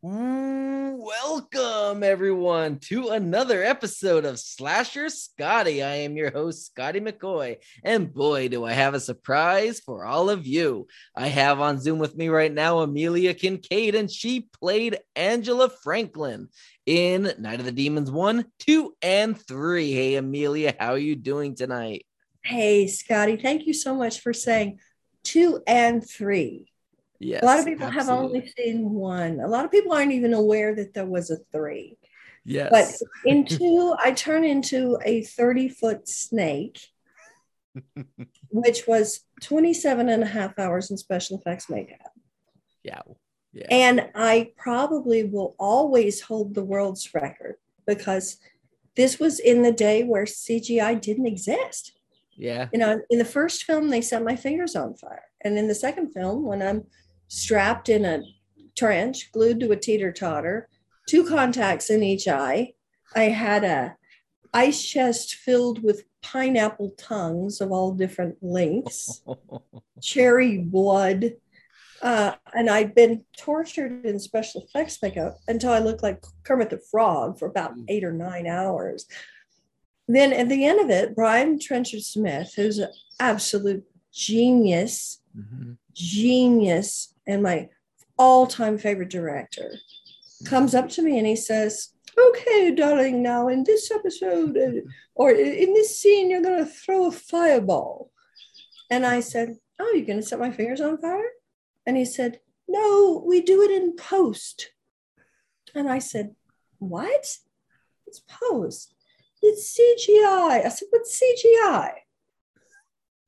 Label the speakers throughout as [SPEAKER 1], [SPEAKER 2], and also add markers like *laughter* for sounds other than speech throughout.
[SPEAKER 1] Welcome, everyone, to another episode of Slasher Scotty. I am your host, Scotty McCoy, and boy, do I have a surprise for all of you. I have on Zoom with me right now Amelia Kincaid, and she played Angela Franklin in Night of the Demons 1, 2, and 3. Hey, Amelia, how are you doing tonight?
[SPEAKER 2] Hey, Scotty, thank you so much for saying two and three.
[SPEAKER 1] Yes.
[SPEAKER 2] A lot of people have only seen one. A lot of people aren't even aware that there was a three.
[SPEAKER 1] Yes.
[SPEAKER 2] But in two, *laughs* I turn into a 30 foot snake, which was 27 and a half hours in special effects makeup.
[SPEAKER 1] yeah. Yeah.
[SPEAKER 2] And I probably will always hold the world's record because this was in the day where CGI didn't exist.
[SPEAKER 1] yeah.
[SPEAKER 2] you know, in the first film, they set my fingers on fire. And in the second film, when I'm strapped in a trench, glued to a teeter totter, two contacts in each eye, I had a ice chest filled with pineapple tongues of all different lengths, *laughs* cherry blood. Uh, and I'd been tortured in special effects makeup until I looked like Kermit the Frog for about eight or nine hours then at the end of it, Brian Trenchard Smith, who's an absolute genius,
[SPEAKER 1] Mhm.
[SPEAKER 2] Genius, and my all time favorite director, comes up to me and he says, Okay, darling, now in this episode or in this scene, you're going to throw a fireball. And I said, Oh, you're going to set my fingers on fire? And he said, No, we do it in post. And I said, What? It's post. It's CGI. I said, What's CGI?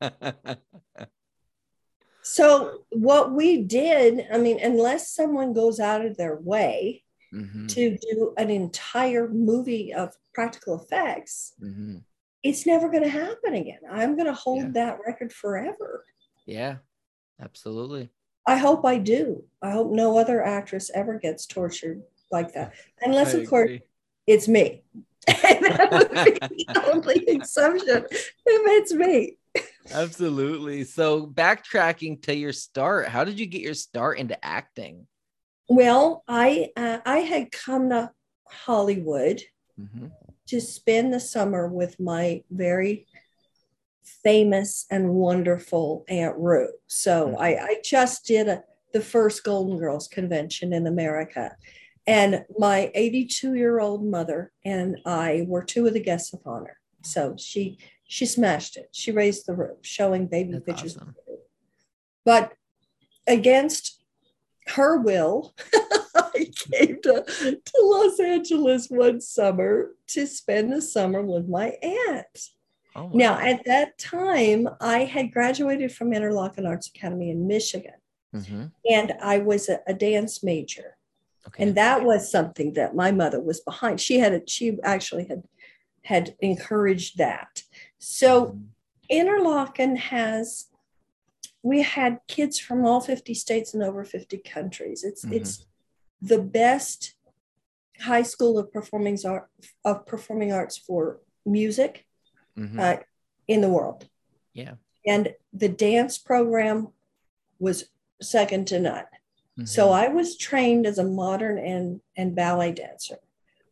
[SPEAKER 2] *laughs* So, what we did, I mean, unless someone goes out of their way
[SPEAKER 1] Mhm.
[SPEAKER 2] to do an entire movie of practical effects,
[SPEAKER 1] Mhm.
[SPEAKER 2] it's never going to happen again. I'm going to hold
[SPEAKER 1] Yeah.
[SPEAKER 2] that record forever.
[SPEAKER 1] Yeah. Absolutely.
[SPEAKER 2] I hope I do. I hope no other actress ever gets tortured like that. Unless, of course, it's me. *laughs* that would be *laughs* the only exception if it's me.
[SPEAKER 1] Absolutely. So backtracking to your start, how did you get your start into acting?
[SPEAKER 2] Well, I uh, I had come to Hollywood
[SPEAKER 1] Mhm.
[SPEAKER 2] to spend the summer with my very famous and wonderful Aunt Rue. So I, I just did a, the first Golden Girls convention in America. And my 82 year old mother and I were two of the guests of honor. So she she smashed it. She raised the roof, showing baby
[SPEAKER 1] That's
[SPEAKER 2] pictures.
[SPEAKER 1] awesome.
[SPEAKER 2] But against her will, *laughs* I came to, to Los Angeles one summer to spend the summer with my aunt.
[SPEAKER 1] Oh.
[SPEAKER 2] Now, at that time, I had graduated from Interlochen Arts Academy in Michigan,
[SPEAKER 1] Mhm.
[SPEAKER 2] and I was a, a dance major.
[SPEAKER 1] Okay.
[SPEAKER 2] And that was something that my mother was behind. She had, a, she actually had, had encouraged that. So
[SPEAKER 1] Mhm.
[SPEAKER 2] Interlochen has we had kids from all 50 states and over 50 countries. It's
[SPEAKER 1] Mhm.
[SPEAKER 2] it's the best high school of performing art of performing arts for music
[SPEAKER 1] Mhm.
[SPEAKER 2] uh, in the world.
[SPEAKER 1] yeah.
[SPEAKER 2] And the dance program was second to none. So
[SPEAKER 1] Mhm.
[SPEAKER 2] I was trained as a modern and, and ballet dancer.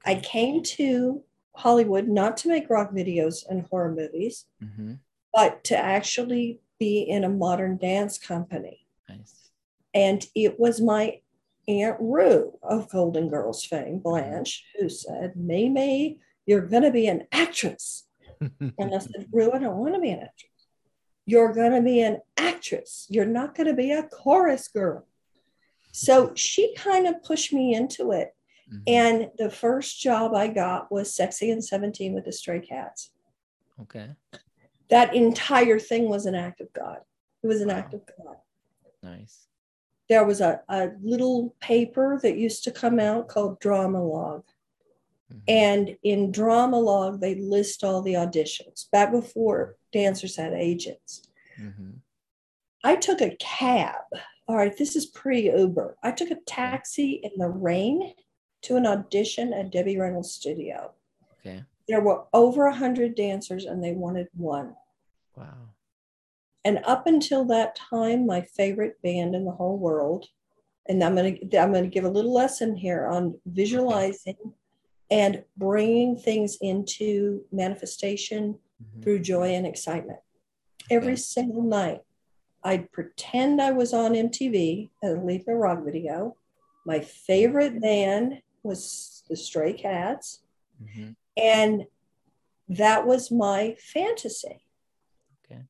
[SPEAKER 2] I came to Hollywood not to make rock videos and horror movies,
[SPEAKER 1] Mhm.
[SPEAKER 2] but to actually be in a modern dance company.
[SPEAKER 1] Nice.
[SPEAKER 2] And it was my Aunt Rue of Golden Girls fame, Blanche, who said, Mimi, you're going to be an actress. *laughs* And I said, Rue, I don't want to be an actress. You're going to be an actress. You're not going to be a chorus girl. So *laughs* she kind of pushed me into it.
[SPEAKER 1] Mhm.
[SPEAKER 2] And the first job I got was Sexy and 17 with the Stray Cats.
[SPEAKER 1] okay.
[SPEAKER 2] That entire thing was an act of God. It was an
[SPEAKER 1] Wow.
[SPEAKER 2] act of God.
[SPEAKER 1] Nice.
[SPEAKER 2] There was a, a little paper that used to come out called Drama Log.
[SPEAKER 1] Mhm.
[SPEAKER 2] And in Drama Log, they list all the auditions back before dancers had agents.
[SPEAKER 1] Mhm.
[SPEAKER 2] I took a cab. All right, this is pre Uber. I took a taxi in the rain to an audition at Debbie Reynolds' studio.
[SPEAKER 1] Okay.
[SPEAKER 2] There were over a hundred dancers, and they wanted one.
[SPEAKER 1] Wow.
[SPEAKER 2] And up until that time, my favorite band in the whole world and I'm going to I'm going to give a little lesson here on visualizing and bringing things into manifestation
[SPEAKER 1] Mhm.
[SPEAKER 2] through joy and excitement. Every single night, I'd pretend I was on MTV and leave a rock video. My favorite band was the Stray Cats,
[SPEAKER 1] Mhm.
[SPEAKER 2] and that was my fantasy.
[SPEAKER 1] Okay.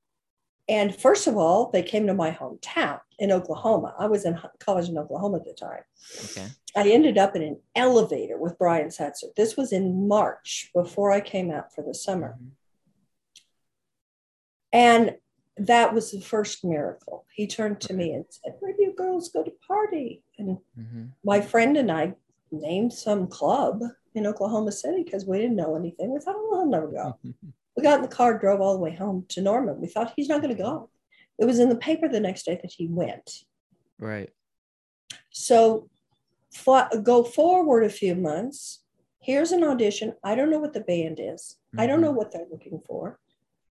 [SPEAKER 2] And first of all, they came to my hometown in Oklahoma. I was in college in Oklahoma at the time.
[SPEAKER 1] Okay.
[SPEAKER 2] I ended up in an elevator with Brian Setzer. This was in March before I came out for the summer.
[SPEAKER 1] Mhm.
[SPEAKER 2] And that was the first miracle. He turned to me and said, Where do you girls go to party? And
[SPEAKER 1] Mhm.
[SPEAKER 2] my friend and I named some club in Oklahoma City because we didn't know anything. We thought, oh, I'll never go. We got in the car, drove all the way home to Norman. We thought he's not going to go. It was in the paper the next day that he went.
[SPEAKER 1] right.
[SPEAKER 2] So fly, go forward a few months. Here's an audition. I don't know what the band is. I don't know what they're looking for.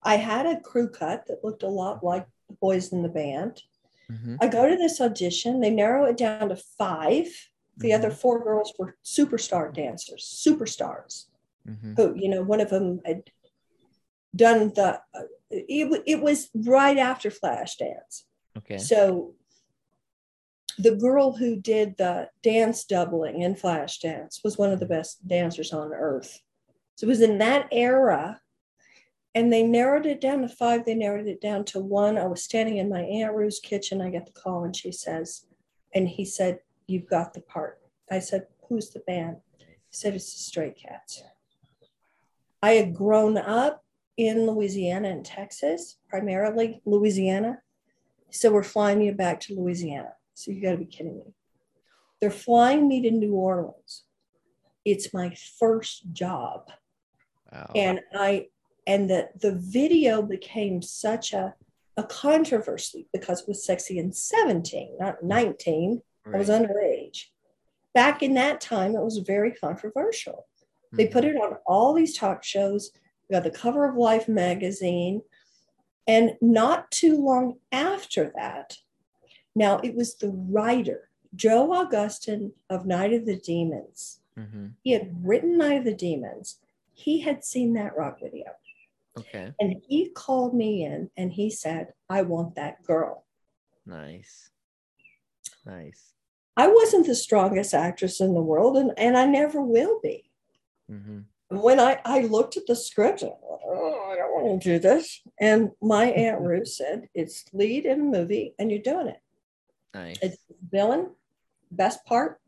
[SPEAKER 2] I had a crew cut that looked a lot like the boys in the band.
[SPEAKER 1] Mhm.
[SPEAKER 2] I go to this audition. They narrow it down to five. The
[SPEAKER 1] Mhm.
[SPEAKER 2] other four girls were superstar dancers, superstars.
[SPEAKER 1] Mhm.
[SPEAKER 2] Who, you know, one of them had done the. Uh, it, it was right after Flashdance.
[SPEAKER 1] Okay.
[SPEAKER 2] So the girl who did the dance doubling in Flashdance was one of the best dancers on earth. So it was in that era. And they narrowed it down to five. They narrowed it down to one. I was standing in my Aunt Rue's kitchen. I get the call and she says, and he said, You've got the part. I said, Who's the band? He said, It's the Stray Cats. I had grown up in Louisiana and Texas, primarily Louisiana. So we're flying you back to Louisiana. So you got to be kidding me. They're flying me to New Orleans. It's my first job.
[SPEAKER 1] Wow.
[SPEAKER 2] And I and the the video became such a a controversy because it was sexy in 17, not 19. I was underage. Back in that time, it was very controversial. They
[SPEAKER 1] Mhm.
[SPEAKER 2] put it on all these talk shows. We got the cover of Life magazine. And not too long after that, now it was the writer, Joe Augustyn of Night of the Demons.
[SPEAKER 1] Mhm.
[SPEAKER 2] He had written Night of the Demons. He had seen that rock video.
[SPEAKER 1] Okay.
[SPEAKER 2] And he called me in and he said, I want that girl.
[SPEAKER 1] Nice. Nice.
[SPEAKER 2] I wasn't the strongest actress in the world, and, and I never will be.
[SPEAKER 1] hmm
[SPEAKER 2] when I, I looked at the script, I thought, oh, I don't want to do this. And my *laughs* Aunt Ruth said, it's lead in a movie and you're doing it.
[SPEAKER 1] Nice.
[SPEAKER 2] It's villain, best part.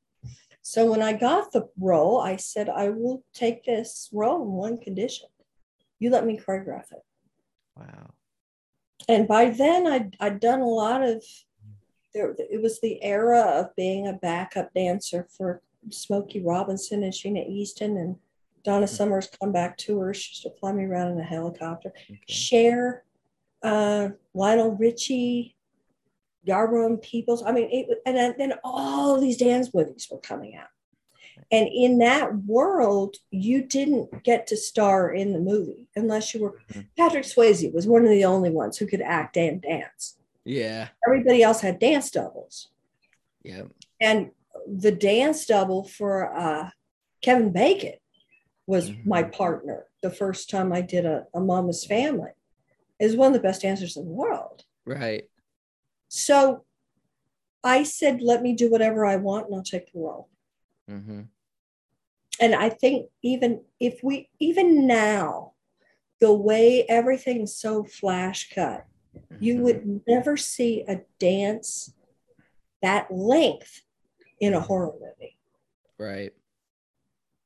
[SPEAKER 2] So when I got the role, I said, I will take this role in one condition. You let me choreograph it.
[SPEAKER 1] Wow.
[SPEAKER 2] And by then I'd, I'd done a lot of, there, it was the era of being a backup dancer for Smokey Robinson and Sheena Easton and Donna Summers comeback tour. She used to fly me around in a helicopter.
[SPEAKER 1] Okay.
[SPEAKER 2] Cher, uh, Lionel Richie, Yarborough and Peoples. I mean, it, and then, all these dance movies were coming out. And in that world, you didn't get to star in the movie unless you were.
[SPEAKER 1] Mhm.
[SPEAKER 2] Patrick Swayze was one of the only ones who could act and dance.
[SPEAKER 1] Yeah.
[SPEAKER 2] Everybody else had dance doubles.
[SPEAKER 1] Yep.
[SPEAKER 2] And the dance double for uh, Kevin Bacon was
[SPEAKER 1] Mhm.
[SPEAKER 2] my partner the first time I did a, a Mama's Family. Is one of the best dancers in the world.
[SPEAKER 1] Right.
[SPEAKER 2] So I said, let me do whatever I want and I'll take the role.
[SPEAKER 1] hmm
[SPEAKER 2] And I think even if we, even now, the way everything's so flash cut, you
[SPEAKER 1] Mhm.
[SPEAKER 2] would never see a dance that length in a horror movie.
[SPEAKER 1] Right.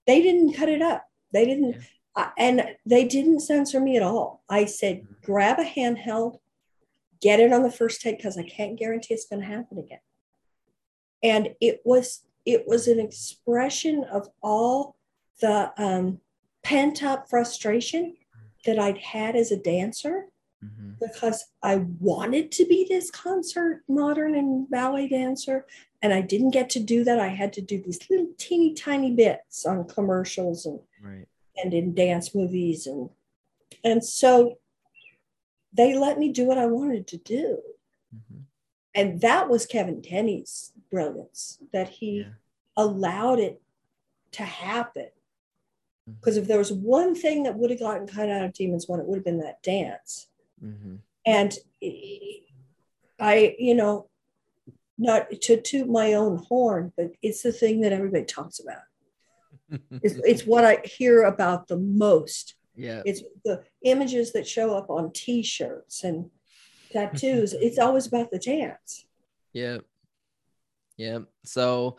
[SPEAKER 2] They didn't cut it up. They didn't,
[SPEAKER 1] Yeah.
[SPEAKER 2] And they didn't censor me at all. I said,
[SPEAKER 1] Mhm.
[SPEAKER 2] grab a handheld, get it on the first take because I can't guarantee it's going to happen again. And it was it was an expression of all the um, pent up frustration that I'd had as a dancer
[SPEAKER 1] hmm
[SPEAKER 2] because I wanted to be this concert modern and ballet dancer, and I didn't get to do that. I had to do these little teeny tiny bits on commercials and
[SPEAKER 1] Right.
[SPEAKER 2] and in dance movies and and so they let me do what I wanted to do.
[SPEAKER 1] hmm
[SPEAKER 2] And that was Kevin Tenney's brilliance that he
[SPEAKER 1] Yeah.
[SPEAKER 2] allowed it to happen. Because if there was one thing that would have gotten cut out of Demons One, it would have been that dance.
[SPEAKER 1] Hmm
[SPEAKER 2] And I, you know, not to toot my own horn, but it's the thing that everybody talks about. *laughs* It's, it's what I hear about the most.
[SPEAKER 1] yeah.
[SPEAKER 2] It's the images that show up on T-shirts and tattoos. *laughs* it's always about the dance.
[SPEAKER 1] Yeah. Yeah. So,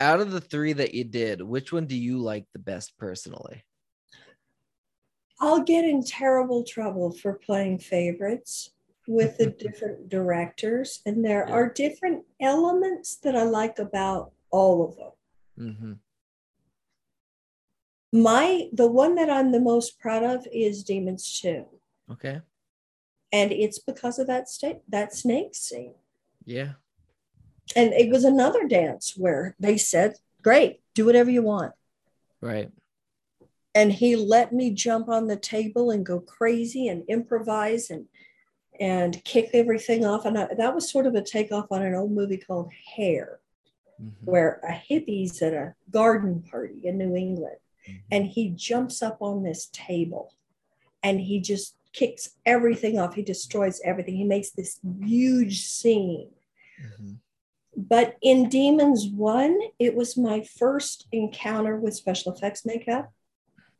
[SPEAKER 1] out of the three that you did, which one do you like the best personally?
[SPEAKER 2] I'll get in terrible trouble for playing favorites with the *laughs* different directors, and there
[SPEAKER 1] Yeah.
[SPEAKER 2] are different elements that I like about all of them.
[SPEAKER 1] Mm-hmm.
[SPEAKER 2] My the one that I'm the most proud of is Demons 2.
[SPEAKER 1] Okay.
[SPEAKER 2] And it's because of that state that snake scene.
[SPEAKER 1] Yeah.
[SPEAKER 2] And it was another dance where they said, Great, do whatever you want.
[SPEAKER 1] Right.
[SPEAKER 2] And he let me jump on the table and go crazy and improvise and and kick everything off and I, that was sort of a takeoff on an old movie called hair
[SPEAKER 1] Mhm.
[SPEAKER 2] where a hippie's at a garden party in new england
[SPEAKER 1] Mhm.
[SPEAKER 2] and he jumps up on this table and he just kicks everything off he destroys everything he makes this huge scene
[SPEAKER 1] Mhm.
[SPEAKER 2] but in demons one it was my first encounter with special effects makeup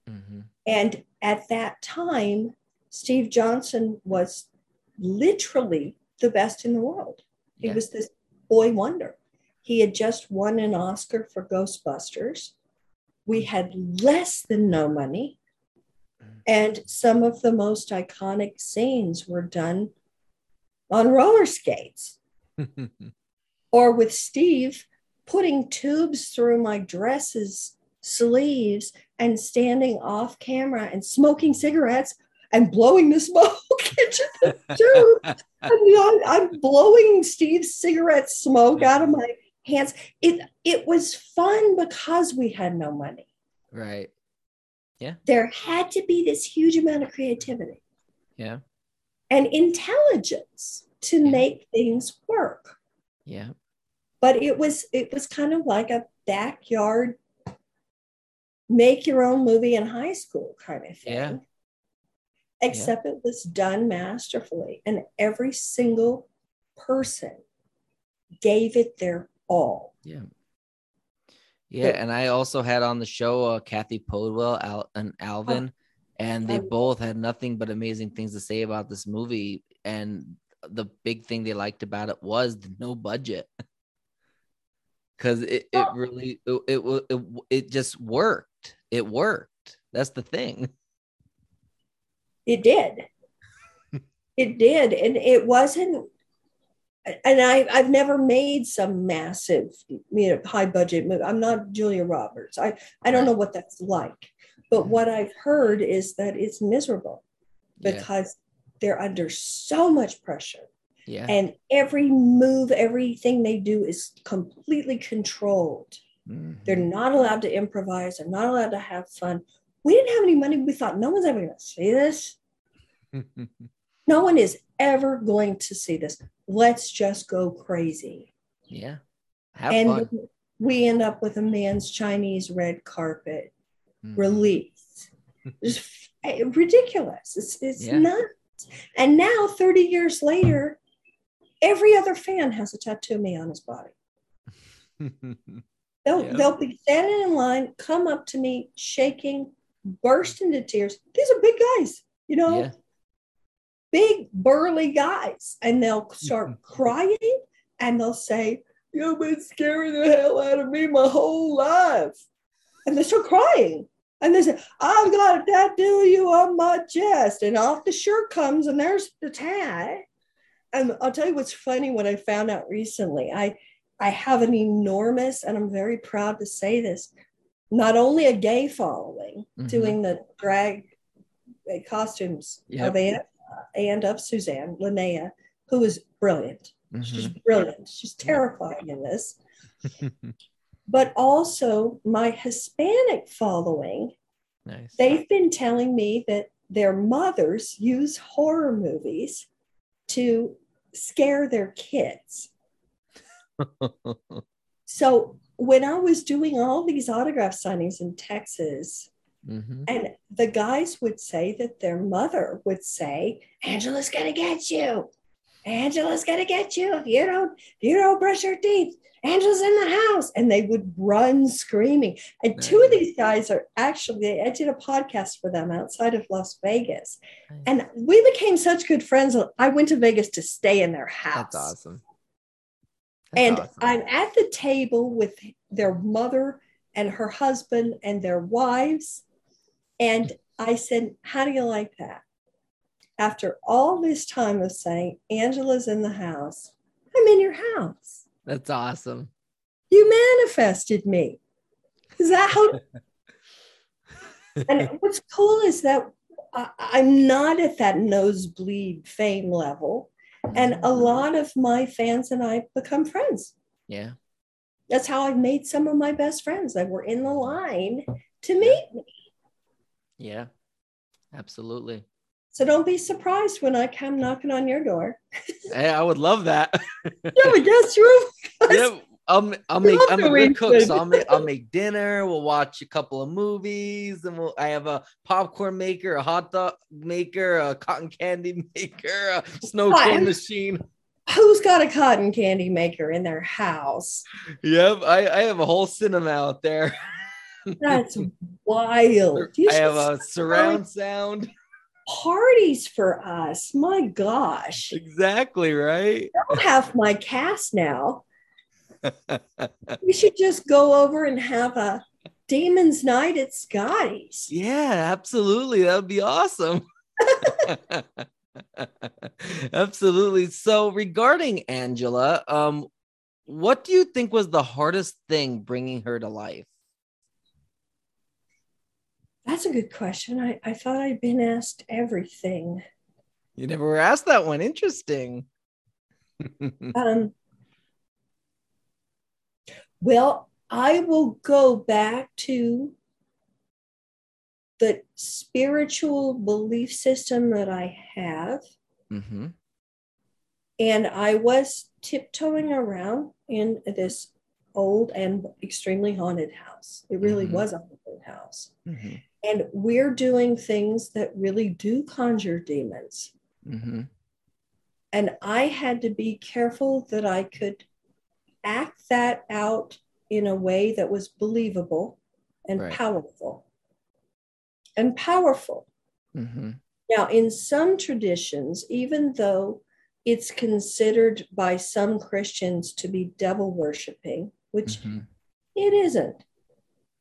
[SPEAKER 1] Mhm.
[SPEAKER 2] And at that time, Steve Johnson was literally the best in the world. He
[SPEAKER 1] Yeah.
[SPEAKER 2] was this boy wonder. He had just won an Oscar for Ghostbusters. We had less than no money. And some of the most iconic scenes were done on roller skates *laughs* or with Steve putting tubes through my dresses sleeves and standing off camera and smoking cigarettes and blowing the smoke *laughs* into the tube. I'm, I'm blowing Steve's cigarette smoke out of my hands. It it was fun because we had no money.
[SPEAKER 1] right. Yeah.
[SPEAKER 2] There had to be this huge amount of creativity
[SPEAKER 1] Yeah.
[SPEAKER 2] and intelligence to
[SPEAKER 1] Yeah.
[SPEAKER 2] make things work.
[SPEAKER 1] Yeah.
[SPEAKER 2] but it was it was kind of like a backyard make your own movie in high school kind of thing
[SPEAKER 1] Yeah.
[SPEAKER 2] except it was done masterfully and every single person gave it their all
[SPEAKER 1] Yeah. Yeah, and I also had on the show uh, Cathy Podewell Al- and Alvin, and they both had nothing but amazing things to say about this movie. And the big thing they liked about it was the no budget, *laughs* because it, it really it, it it it just worked. It worked. That's the thing. *laughs*
[SPEAKER 2] it did it did and it wasn't and I, I've never made some massive, you know, high budget movie. I'm not Julia Roberts. I, I don't know what that's like. But mm-hmm. what I've heard is that it's miserable
[SPEAKER 1] Yeah.
[SPEAKER 2] because they're under so much pressure.
[SPEAKER 1] Yeah.
[SPEAKER 2] And every move, everything they do is completely controlled.
[SPEAKER 1] Mhm.
[SPEAKER 2] They're not allowed to improvise. They're not allowed to have fun. We didn't have any money. We thought no one's ever going to see this. *laughs* No one is ever going to see this. Let's just go crazy.
[SPEAKER 1] yeah. Have
[SPEAKER 2] and
[SPEAKER 1] fun.
[SPEAKER 2] we end up with a Mann's Chinese red carpet
[SPEAKER 1] Mhm.
[SPEAKER 2] release. *laughs* It's f- ridiculous. It's, it's
[SPEAKER 1] Yeah.
[SPEAKER 2] nuts. And now, 30 years later, every other fan has a tattoo of me on his body. *laughs* They'll,
[SPEAKER 1] Yeah.
[SPEAKER 2] they'll be standing in line, come up to me, shaking, burst into tears. These are big guys, you know,
[SPEAKER 1] yeah.
[SPEAKER 2] big burly guys. And they'll *laughs* start crying and they'll say, You've been scaring the hell out of me my whole life. And they start crying. And they say, I've got a tattoo of you on my chest. And off the shirt comes, and there's the tag. And I'll tell you what's funny what I found out recently. I I have an enormous, and I'm very proud to say this, not only a gay following
[SPEAKER 1] Mhm.
[SPEAKER 2] doing the drag uh, costumes
[SPEAKER 1] Yep.
[SPEAKER 2] of and, and of Suzanne Linnea, who is brilliant. She's
[SPEAKER 1] Mhm.
[SPEAKER 2] brilliant. She's terrifying in this. *laughs* But also my Hispanic following,
[SPEAKER 1] nice.
[SPEAKER 2] they've been telling me that their mothers use horror movies to scare their kids. *laughs* so when I was doing all these autograph signings in Texas,
[SPEAKER 1] Mhm.
[SPEAKER 2] and the guys would say that their mother would say, Angela's gonna get you. Angela's gonna get you if you don't if you don't brush your teeth. Angela's in the house. And they would run screaming. And two of these guys are actually, I did a podcast for them outside of Las Vegas.
[SPEAKER 1] Nice.
[SPEAKER 2] And we became such good friends. I went to Vegas to stay in their house.
[SPEAKER 1] That's awesome.
[SPEAKER 2] And
[SPEAKER 1] awesome.
[SPEAKER 2] I'm at the table with their mother and her husband and their wives. And I said, How do you like that? After all this time of saying, Angela's in the house, I'm in your house.
[SPEAKER 1] That's awesome.
[SPEAKER 2] You manifested me. Is that how? and *laughs* what's cool is that I, I'm not at that nosebleed fame level. And a lot of my fans and I become friends.
[SPEAKER 1] Yeah.
[SPEAKER 2] That's how I've made some of my best friends that were in the line to meet me.
[SPEAKER 1] Yeah. Absolutely.
[SPEAKER 2] So don't be surprised when I come knocking on your door.
[SPEAKER 1] Hey, I would love that. *laughs*
[SPEAKER 2] Yeah, but that's true.
[SPEAKER 1] yeah, I'll, I'll make I'm a good cook, so. I'll make. I'll make dinner. We'll watch a couple of movies, and we'll. I have a popcorn maker, a hot dog maker, a cotton candy *laughs* maker, a snow cone machine.
[SPEAKER 2] Who's got a cotton candy maker in their house?
[SPEAKER 1] Yep, I, I have a whole cinema out there. *laughs*
[SPEAKER 2] That's wild. You
[SPEAKER 1] I have a surround sound.
[SPEAKER 2] parties for us. My gosh.
[SPEAKER 1] Exactly right.
[SPEAKER 2] I have my cast now. We should just go over and have a Demon's Night at Scotty's.
[SPEAKER 1] Yeah, absolutely. That would be awesome. *laughs* absolutely. So, regarding Angela, um, what do you think was the hardest thing bringing her to life?
[SPEAKER 2] That's a good question. I, I thought I'd been asked everything.
[SPEAKER 1] You never were asked that one. Interesting. *laughs*
[SPEAKER 2] Um, well, I will go back to the spiritual belief system that I have.
[SPEAKER 1] hmm
[SPEAKER 2] And I was tiptoeing around in this old and extremely haunted house. It really
[SPEAKER 1] Mhm.
[SPEAKER 2] was a haunted house.
[SPEAKER 1] hmm
[SPEAKER 2] And we're doing things that really do conjure demons.
[SPEAKER 1] hmm
[SPEAKER 2] And I had to be careful that I could act that out in a way that was believable and
[SPEAKER 1] Right.
[SPEAKER 2] powerful. And powerful.
[SPEAKER 1] hmm
[SPEAKER 2] Now, in some traditions, even though it's considered by some Christians to be devil worshiping, which
[SPEAKER 1] hmm
[SPEAKER 2] it isn't,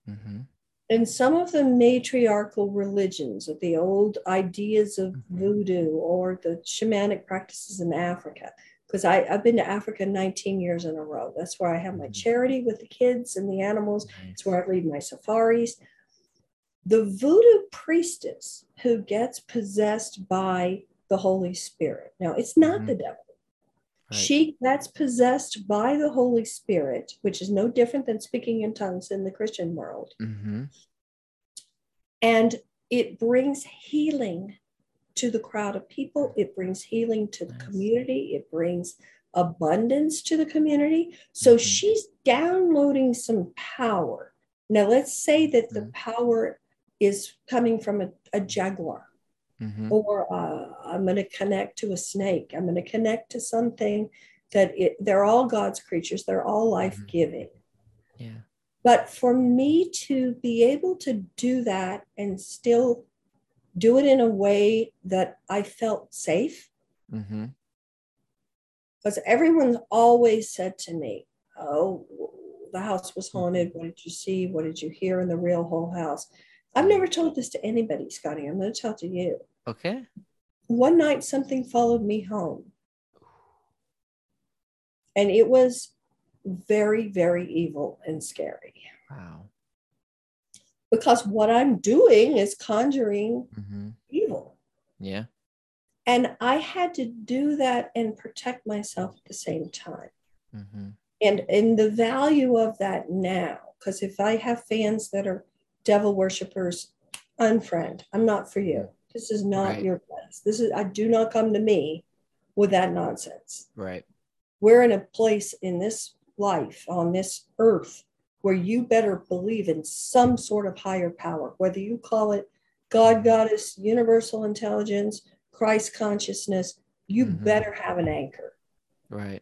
[SPEAKER 1] hmm
[SPEAKER 2] in some of the matriarchal religions of the old ideas of
[SPEAKER 1] Mhm.
[SPEAKER 2] voodoo or the shamanic practices in Africa, because I've been to Africa 19 years in a row. That's where I have my
[SPEAKER 1] Mhm.
[SPEAKER 2] charity with the kids and the animals. It's where I lead my safaris. The voodoo priestess who gets possessed by the Holy Spirit. Now, it's not
[SPEAKER 1] Mhm.
[SPEAKER 2] the devil.
[SPEAKER 1] Right.
[SPEAKER 2] She gets possessed by the Holy Spirit, which is no different than speaking in tongues in the Christian world.
[SPEAKER 1] hmm
[SPEAKER 2] And it brings healing to the crowd of people. It brings healing to the
[SPEAKER 1] Nice.
[SPEAKER 2] community. It brings abundance to the community. So
[SPEAKER 1] Mhm.
[SPEAKER 2] she's downloading some power. Now, let's say that the
[SPEAKER 1] Mhm.
[SPEAKER 2] power is coming from a, a jaguar,
[SPEAKER 1] hmm
[SPEAKER 2] or uh, I'm going to connect to a snake. I'm going to connect to something that it, they're all God's creatures, they're all life giving.
[SPEAKER 1] Yeah.
[SPEAKER 2] But for me to be able to do that and still do it in a way that I felt safe,
[SPEAKER 1] hmm
[SPEAKER 2] because everyone's always said to me, Oh, the house was haunted. What did you see? What did you hear in the real whole house? I've never told this to anybody, Scotty. I'm going to tell it to you.
[SPEAKER 1] Okay.
[SPEAKER 2] One night, something followed me home. And it was very, very evil and scary
[SPEAKER 1] Wow.
[SPEAKER 2] Because what I'm doing is conjuring
[SPEAKER 1] hmm
[SPEAKER 2] evil.
[SPEAKER 1] Yeah.
[SPEAKER 2] And I had to do that and protect myself at the same time.
[SPEAKER 1] hmm
[SPEAKER 2] And in the value of that now, because if I have fans that are devil worshippers, unfriend. I'm not for you. This is not
[SPEAKER 1] Right.
[SPEAKER 2] your place. This is I do not come to me with that nonsense.
[SPEAKER 1] Right.
[SPEAKER 2] We're in a place in this life on this earth where you better believe in some sort of higher power, whether you call it God, Goddess, universal intelligence, Christ consciousness, you
[SPEAKER 1] Mhm.
[SPEAKER 2] better have an anchor.
[SPEAKER 1] Right.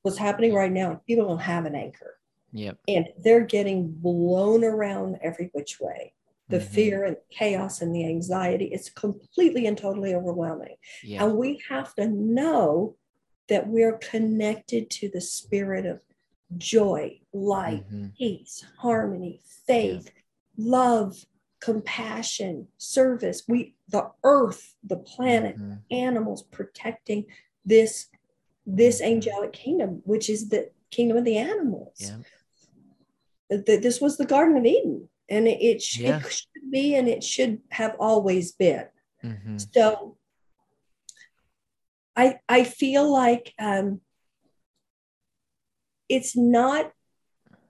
[SPEAKER 2] What's happening right now, people don't have an anchor
[SPEAKER 1] Yep.
[SPEAKER 2] and they're getting blown around every which way. The
[SPEAKER 1] Mhm.
[SPEAKER 2] fear and chaos and the anxiety, it's completely and totally overwhelming.
[SPEAKER 1] Yeah.
[SPEAKER 2] And we have to know that we're connected to the spirit of joy, light,
[SPEAKER 1] Mhm.
[SPEAKER 2] peace, harmony, faith, love, compassion, service. We, the earth, the planet,
[SPEAKER 1] Mhm.
[SPEAKER 2] animals protecting this this
[SPEAKER 1] Mhm.
[SPEAKER 2] angelic kingdom, which is the kingdom of the animals.
[SPEAKER 1] Yeah.
[SPEAKER 2] This was the Garden of Eden, and it, it, sh-
[SPEAKER 1] Yeah.
[SPEAKER 2] it should be, and it should have always been.
[SPEAKER 1] Mhm.
[SPEAKER 2] So I I feel like um, it's not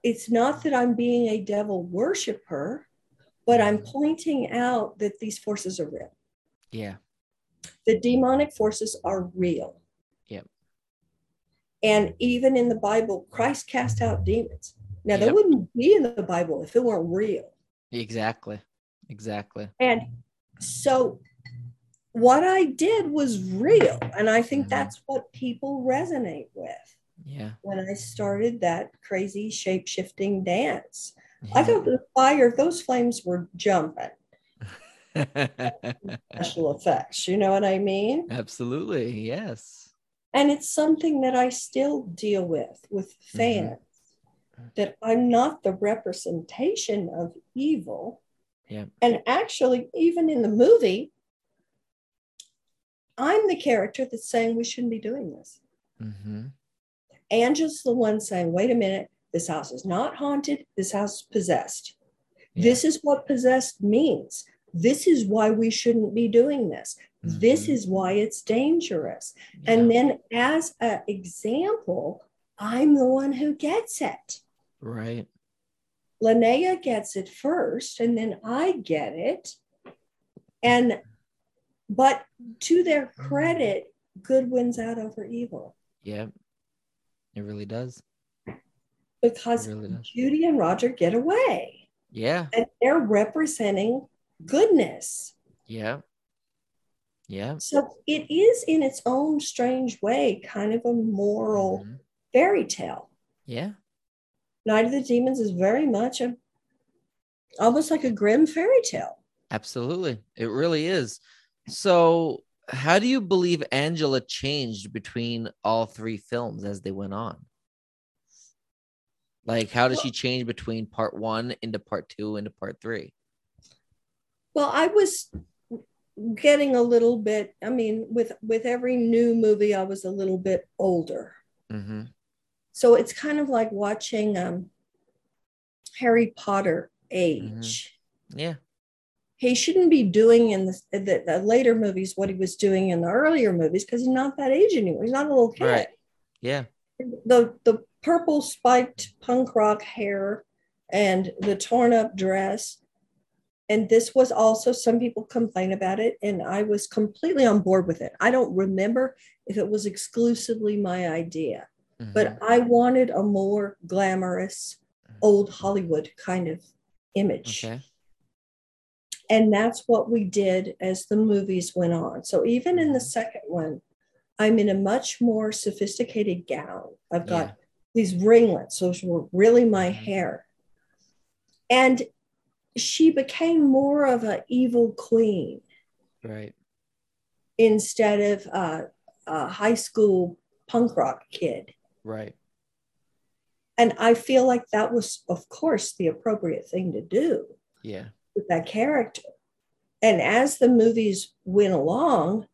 [SPEAKER 2] it's not that I'm being a devil worshiper, but I'm pointing out that these forces are real.
[SPEAKER 1] Yeah.
[SPEAKER 2] The demonic forces are real.
[SPEAKER 1] Yep.
[SPEAKER 2] And even in the Bible, Christ cast out demons. Now they
[SPEAKER 1] Yep.
[SPEAKER 2] wouldn't be in the Bible if it weren't real.
[SPEAKER 1] Exactly. Exactly.
[SPEAKER 2] And so what I did was real. And I think
[SPEAKER 1] Mhm.
[SPEAKER 2] that's what people resonate with.
[SPEAKER 1] Yeah.
[SPEAKER 2] when I started that crazy shape shifting dance. I thought the fire, those flames were jumping, *laughs* special effects. You know what I mean?
[SPEAKER 1] Absolutely. Yes.
[SPEAKER 2] And it's something that I still deal with with fans that I'm not the representation of evil.
[SPEAKER 1] Yeah.
[SPEAKER 2] And actually, even in the movie, I'm the character that's saying we shouldn't be doing this.
[SPEAKER 1] hmm
[SPEAKER 2] Angela's the one saying, wait a minute, this house is not haunted, this house is possessed.
[SPEAKER 1] Yeah.
[SPEAKER 2] This is what possessed means. This is why we shouldn't be doing this. This
[SPEAKER 1] Mhm.
[SPEAKER 2] is why it's dangerous. And then, as an example, I'm the one who gets it.
[SPEAKER 1] right.
[SPEAKER 2] Linnea gets it first, and then I get it. And, but to their credit, good wins out over evil
[SPEAKER 1] Yeah. It really does.
[SPEAKER 2] because
[SPEAKER 1] really does.
[SPEAKER 2] Judy and Roger get away.
[SPEAKER 1] Yeah.
[SPEAKER 2] and they're representing goodness.
[SPEAKER 1] Yeah. Yeah.
[SPEAKER 2] So it is, in its own strange way, kind of a moral
[SPEAKER 1] Mhm.
[SPEAKER 2] fairy tale.
[SPEAKER 1] Yeah.
[SPEAKER 2] Night of the Demons is very much a almost like a grim fairy tale.
[SPEAKER 1] Absolutely. It really is. So, how do you believe Angela changed between all three films as they went on? Like, how does she change between part one into part two into part three?
[SPEAKER 2] Well, I was getting a little bit. I mean, with with every new movie, I was a little bit older.
[SPEAKER 1] Mm-hmm.
[SPEAKER 2] So it's kind of like watching um, Harry Potter age.
[SPEAKER 1] Yeah.
[SPEAKER 2] He shouldn't be doing in the, the, the later movies what he was doing in the earlier movies because he's not that age anymore. He's not a little kid.
[SPEAKER 1] Right. Yeah.
[SPEAKER 2] The the purple spiked punk rock hair and the torn up dress. And this was also some people complain about it, and I was completely on board with it. I don't remember if it was exclusively my idea,
[SPEAKER 1] Mhm.
[SPEAKER 2] but I wanted a more glamorous old Hollywood kind of image
[SPEAKER 1] okay.
[SPEAKER 2] And that's what we did as the movies went on so even in the second one i'm in a much more sophisticated gown i've got
[SPEAKER 1] Yeah.
[SPEAKER 2] these ringlets those were really my
[SPEAKER 1] Mhm.
[SPEAKER 2] hair and she became more of an evil queen
[SPEAKER 1] Right.
[SPEAKER 2] instead of a, a high school punk rock kid
[SPEAKER 1] Right.
[SPEAKER 2] and i feel like that was of course the appropriate thing to do
[SPEAKER 1] Yeah.
[SPEAKER 2] With that character. And as the movies went along,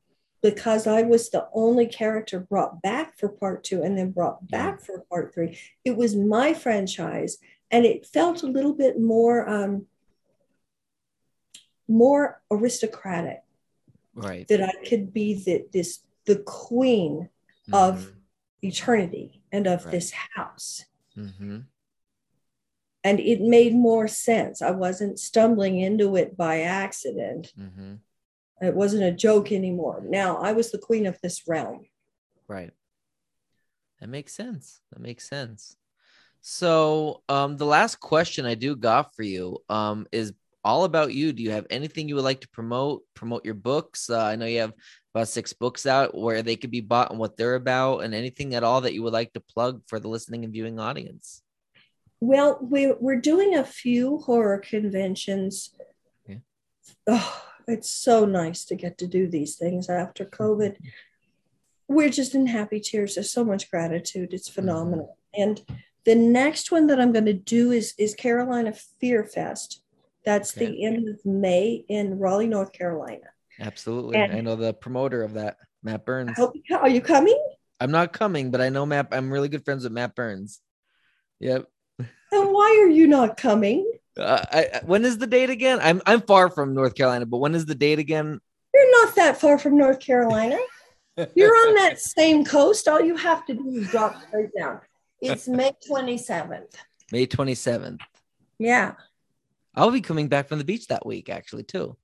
[SPEAKER 2] because I was the only character brought back for part two and then brought back for part three, it was my franchise. And it felt a little bit more um, more aristocratic
[SPEAKER 1] Right.
[SPEAKER 2] that I could be the this the queen of
[SPEAKER 1] Mhm.
[SPEAKER 2] eternity and of
[SPEAKER 1] Right.
[SPEAKER 2] this house.
[SPEAKER 1] Mhm.
[SPEAKER 2] And it made more sense. I wasn't stumbling into it by accident.
[SPEAKER 1] Mhm.
[SPEAKER 2] It wasn't a joke anymore. Now I was the queen of this realm.
[SPEAKER 1] Right. That makes sense. That makes sense. So, um, the last question I do got for you, um, is all about you. Do you have anything you would like to promote? Promote your books. Uh, I know you have about six books out where they could be bought and what they're about, and anything at all that you would like to plug for the listening and viewing audience.
[SPEAKER 2] Well, we, we're doing a few horror conventions.
[SPEAKER 1] Yeah.
[SPEAKER 2] Oh, it's so nice to get to do these things after mm-hmm. COVID. We're just in happy tears. There's so much gratitude. It's mm-hmm. phenomenal. And the next one that I'm going to do is is Carolina Fear Fest. That's
[SPEAKER 1] Okay.
[SPEAKER 2] the end of May in Raleigh, North Carolina.
[SPEAKER 1] Absolutely.
[SPEAKER 2] And-
[SPEAKER 1] I know the promoter of that, Matt Burns.
[SPEAKER 2] Hope are you coming?
[SPEAKER 1] I'm not coming, but I know Matt. I'm really good friends with Matt Burns. Yep.
[SPEAKER 2] And why are you not coming?
[SPEAKER 1] Uh, I, when is the date again? I'm I'm far from North Carolina, but when is the date again?
[SPEAKER 2] You're not that far from North Carolina. *laughs* You're on that same coast. All you have to do is drop straight down. It's May *laughs* 27th.
[SPEAKER 1] May 27th.
[SPEAKER 2] Yeah.
[SPEAKER 1] I'll be coming back from the beach that week, actually, too.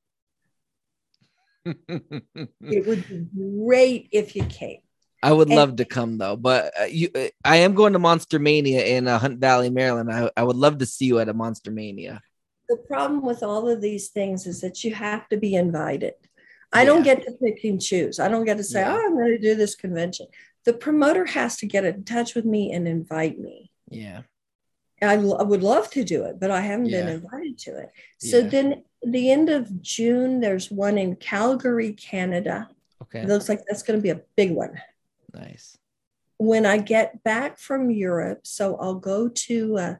[SPEAKER 2] It would be great if you came.
[SPEAKER 1] I would
[SPEAKER 2] And-
[SPEAKER 1] love to come though, but uh, you, uh, I am going to Monster Mania in uh, Hunt Valley, Maryland. I, I would love to see you at a Monster Mania.
[SPEAKER 2] The problem with all of these things is that you have to be invited. I don't get to pick and choose. I don't get to say,
[SPEAKER 1] Yeah.
[SPEAKER 2] oh, I'm going to do this convention. The promoter has to get in touch with me and invite me.
[SPEAKER 1] Yeah.
[SPEAKER 2] I, l- I would love to do it, but I haven't been invited to it. So
[SPEAKER 1] Yeah.
[SPEAKER 2] then the end of June, there's one in Calgary, Canada.
[SPEAKER 1] Okay.
[SPEAKER 2] It looks like that's going to be a big one.
[SPEAKER 1] Nice.
[SPEAKER 2] When I get back from Europe, so I'll go to, uh,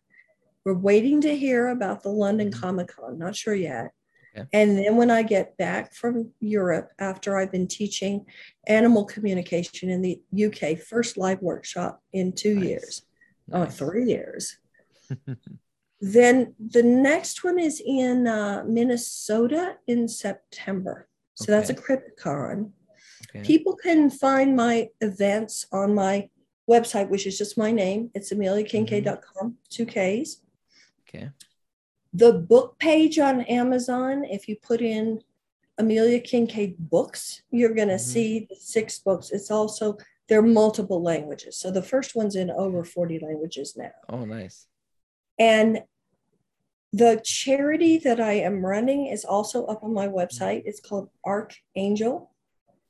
[SPEAKER 2] we're waiting to hear about the London
[SPEAKER 1] Mhm.
[SPEAKER 2] Comic Con, not sure yet.
[SPEAKER 1] Okay.
[SPEAKER 2] And then when I get back from Europe, after I've been teaching animal communication in the UK, first live workshop in two
[SPEAKER 1] Nice.
[SPEAKER 2] years, oh,
[SPEAKER 1] Nice.
[SPEAKER 2] three years. *laughs* Then the next one is in uh, Minnesota in September. So that's a Crypticon.
[SPEAKER 1] Okay.
[SPEAKER 2] People can find my events on my website, which is just my name. It's ameliakincaid.com, two Ks.
[SPEAKER 1] Okay.
[SPEAKER 2] The book page on Amazon, if you put in Amelia Kincaid books, you're going to
[SPEAKER 1] Mhm.
[SPEAKER 2] see the six books. It's also, there are multiple languages. So the first one's in over 40 languages now.
[SPEAKER 1] Oh, nice.
[SPEAKER 2] And the charity that I am running is also up on my website. It's called Archangel.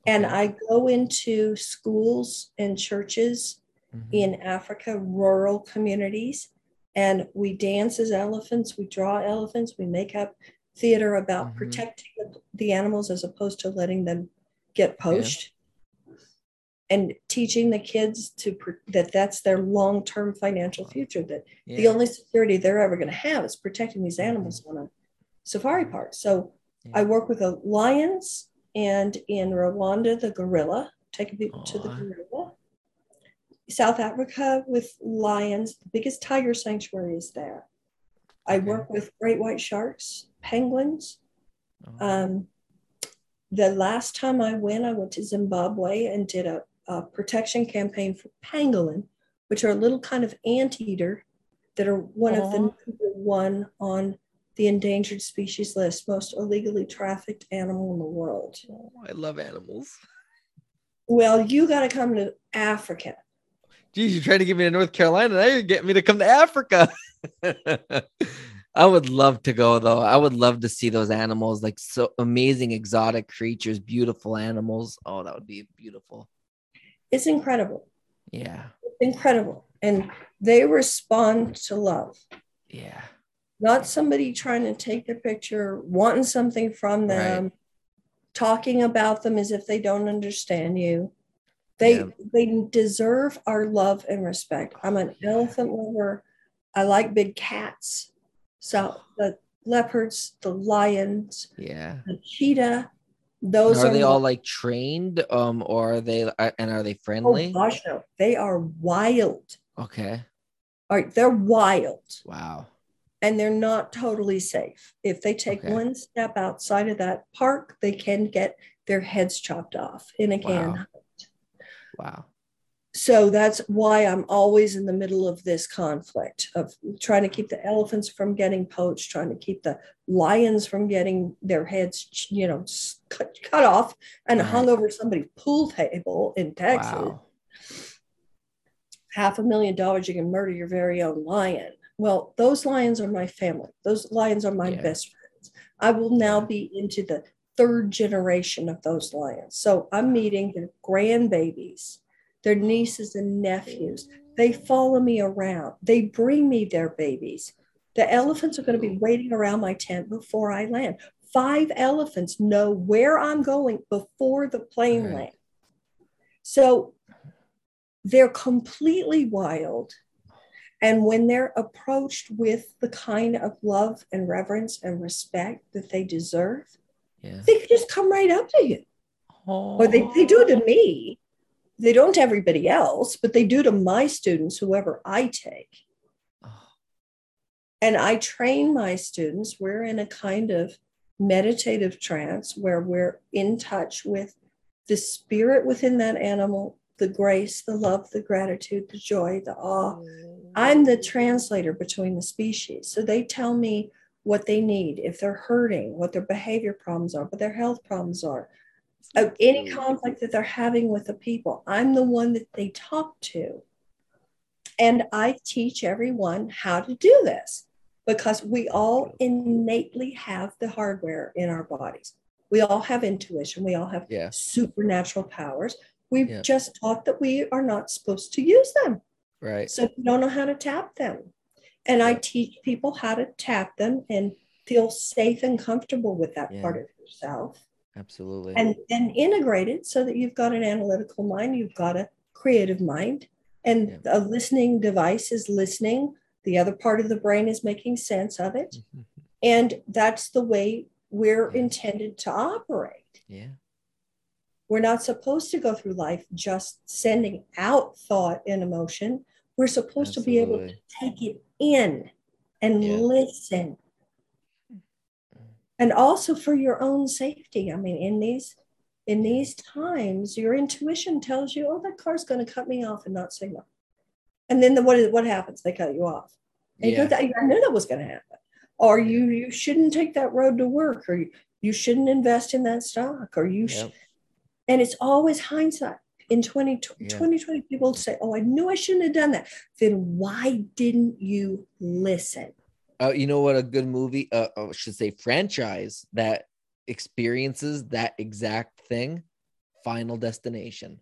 [SPEAKER 2] And I go into schools and churches
[SPEAKER 1] Mhm.
[SPEAKER 2] in Africa, rural communities, and we dance as elephants, we draw elephants, we make up theater about
[SPEAKER 1] Mhm.
[SPEAKER 2] protecting the, the animals as opposed to letting them get poached. And teaching the kids to that that's their long-term financial future. That the only security they're ever going to have is protecting these animals on a safari park. So
[SPEAKER 1] Yeah.
[SPEAKER 2] I work with the lions and in Rwanda, the gorilla, taking people to the gorilla. South Africa with lions, the biggest tiger sanctuary is there. I work with great white sharks, penguins.
[SPEAKER 1] Oh,
[SPEAKER 2] Um, the last time I went, I went to Zimbabwe and did a, a protection campaign for pangolin, which are a little kind of anteater that are one of the number one on the endangered species list, most illegally trafficked animal in the world.
[SPEAKER 1] oh, I love animals.
[SPEAKER 2] Well, you got to come to Africa.
[SPEAKER 1] Geez, you're trying to get me to North Carolina. Now you're getting me to come to Africa. *laughs* I would love to go though. I would love to see those animals, like so amazing exotic creatures, beautiful animals. Oh, that would be beautiful.
[SPEAKER 2] It's incredible.
[SPEAKER 1] Yeah.
[SPEAKER 2] It's incredible. And they respond to love.
[SPEAKER 1] Yeah.
[SPEAKER 2] Not somebody trying to take their picture, wanting something from them, talking about them as if they don't understand you. They
[SPEAKER 1] Yeah.
[SPEAKER 2] they deserve our love and respect. I'm an elephant lover. I like big cats. So the leopards, the lions,
[SPEAKER 1] Yeah.
[SPEAKER 2] the cheetah,
[SPEAKER 1] And
[SPEAKER 2] those
[SPEAKER 1] are
[SPEAKER 2] are
[SPEAKER 1] they all like trained? Um, or are they uh, and are they
[SPEAKER 2] oh
[SPEAKER 1] friendly?
[SPEAKER 2] gosh no. They are wild.
[SPEAKER 1] Okay.
[SPEAKER 2] All right, they're wild.
[SPEAKER 1] Wow.
[SPEAKER 2] And they're not totally safe. If they take
[SPEAKER 1] Okay.
[SPEAKER 2] one step outside of that park, they can get their heads chopped off in a can.
[SPEAKER 1] Wow. Wow.
[SPEAKER 2] So that's why I'm always in the middle of this conflict of trying to keep the elephants from getting poached, trying to keep the lions from getting their heads, you know, cut, cut off and
[SPEAKER 1] Right.
[SPEAKER 2] hung over somebody's pool table in Texas.
[SPEAKER 1] Wow.
[SPEAKER 2] half a million dollars, you can murder your very own lion. Well, those lions are my family. Those lions are my
[SPEAKER 1] Yeah.
[SPEAKER 2] best friends. I will now be into the third generation of those lions. So I'm meeting their grandbabies, their nieces and nephews. They follow me around. They bring me their babies. The elephants are going to be waiting around my tent before I land. Five elephants know where I'm going before the plane
[SPEAKER 1] Right.
[SPEAKER 2] lands. So they're completely wild. And when they're approached with the kind of love and reverence and respect that they deserve,
[SPEAKER 1] Yeah.
[SPEAKER 2] they can just come right up to you. Or they, they do to me. They don't to everybody else, but they do to my students, whoever I take.
[SPEAKER 1] Oh,
[SPEAKER 2] And I train my students. We're in a kind of meditative trance where we're in touch with the spirit within that animal, the grace, the love, the gratitude, the joy, the awe. I'm the translator between the species. So they tell me what they need, if they're hurting, what their behavior problems are, what their health problems are, uh, any conflict that they're having with the people. I'm the one that they talk to. And I teach everyone how to do this because we all innately have the hardware in our bodies. We all have intuition, we all have
[SPEAKER 1] Yeah.
[SPEAKER 2] supernatural powers. We've
[SPEAKER 1] Yeah.
[SPEAKER 2] just taught that we are not supposed to use them.
[SPEAKER 1] Right.
[SPEAKER 2] So you don't know how to tap them. And I teach people how to tap them and feel safe and comfortable with that
[SPEAKER 1] Yeah.
[SPEAKER 2] part of yourself
[SPEAKER 1] Absolutely.
[SPEAKER 2] and then integrate it so that you've got an analytical mind, you've got a creative mind, and a listening device is listening. The other part of the brain is making sense of it.
[SPEAKER 1] Mhm.
[SPEAKER 2] And that's the way we're
[SPEAKER 1] Yeah.
[SPEAKER 2] intended to operate.
[SPEAKER 1] yeah.
[SPEAKER 2] We're not supposed to go through life just sending out thought and emotion. We're supposed to be able to take it in and
[SPEAKER 1] Yeah.
[SPEAKER 2] listen. And also for your own safety. I mean, in these in these times, your intuition tells you, "Oh, that car's going to cut me off and not signal." And then the, what is what happens? They cut you off. And you
[SPEAKER 1] Yeah.
[SPEAKER 2] go, I knew that was going to happen. Or you you shouldn't take that road to work, or you, you shouldn't invest in that stock, or you. sh-
[SPEAKER 1] Yep.
[SPEAKER 2] And it's always hindsight. In 20,
[SPEAKER 1] Yeah.
[SPEAKER 2] 2020, people say, "Oh, I knew I shouldn't have done that." Then why didn't you listen?
[SPEAKER 1] Uh, you know what? A good movie, uh, uh, I should say, franchise that experiences that exact thing. Final Destination.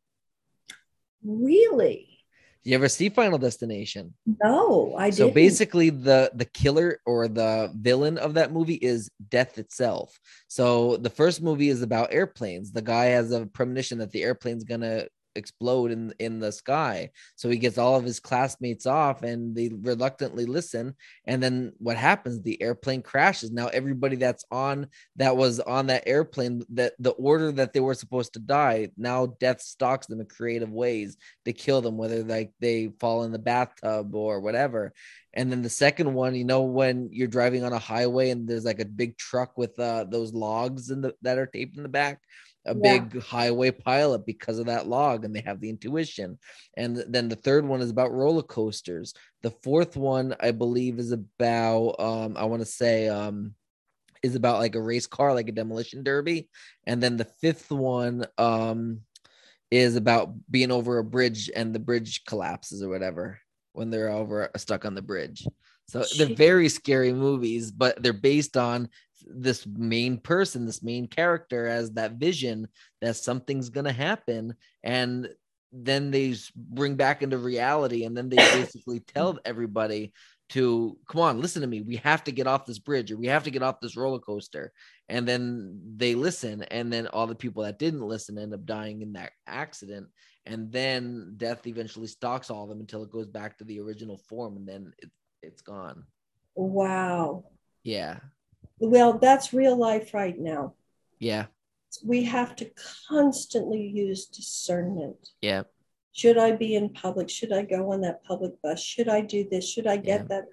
[SPEAKER 2] Really?
[SPEAKER 1] You ever see Final Destination?
[SPEAKER 2] No, I
[SPEAKER 1] so
[SPEAKER 2] didn't.
[SPEAKER 1] So basically the the killer or the villain of that movie is death itself so the first movie is about airplanes the guy has a premonition that the airplane's gonna explode in in the sky. So he gets all of his classmates off and they reluctantly listen. And then what happens? The airplane crashes. Now everybody that's on that was on that airplane that the order that they were supposed to die now death stalks them in creative ways to kill them whether like they fall in the bathtub or whatever. And then the second one you know when you're driving on a highway and there's like a big truck with uh those logs in the that are taped in the back a
[SPEAKER 2] Yeah.
[SPEAKER 1] big highway pilot because of that log and they have the intuition and then the third one is about roller coasters the fourth one i believe is about um i want to say um is about like a race car like a demolition derby and then the fifth one um is about being over a bridge and the bridge collapses or whatever when they're over stuck on the bridge. So they're very scary movies, but they're based on this main person, this main character as that vision that something's gonna happen, and then they bring back into reality, and then they basically *coughs* tell everybody to come on, listen to me. We have to get off this bridge, or we have to get off this roller coaster, and then they listen, and then all the people that didn't listen end up dying in that accident. And then death eventually stalks all of them until it goes back to the original form. And then it, it's gone.
[SPEAKER 2] Wow.
[SPEAKER 1] yeah
[SPEAKER 2] Well, that's real life right now.
[SPEAKER 1] yeah
[SPEAKER 2] We have to constantly use discernment.
[SPEAKER 1] yeah
[SPEAKER 2] Should I be in public? Should I go on that public bus? Should I do this? Should I get
[SPEAKER 1] Yeah.
[SPEAKER 2] that?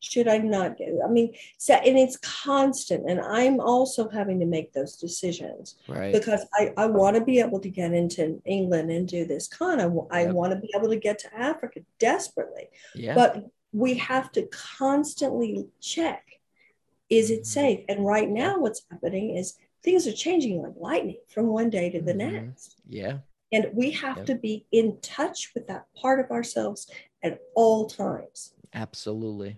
[SPEAKER 2] Should I not get? I mean, so and it's constant, and I'm also having to make those decisions
[SPEAKER 1] right
[SPEAKER 2] because I, I want to be able to get into England and do this con. I, I
[SPEAKER 1] Yep.
[SPEAKER 2] want to be able to get to Africa desperately.
[SPEAKER 1] yeah
[SPEAKER 2] but we have to constantly check is it safe and right now what's happening is things are changing like lightning from one day to the
[SPEAKER 1] Mhm.
[SPEAKER 2] next
[SPEAKER 1] yeah
[SPEAKER 2] And we have
[SPEAKER 1] Yep.
[SPEAKER 2] to be in touch with that part of ourselves at all times.
[SPEAKER 1] Absolutely.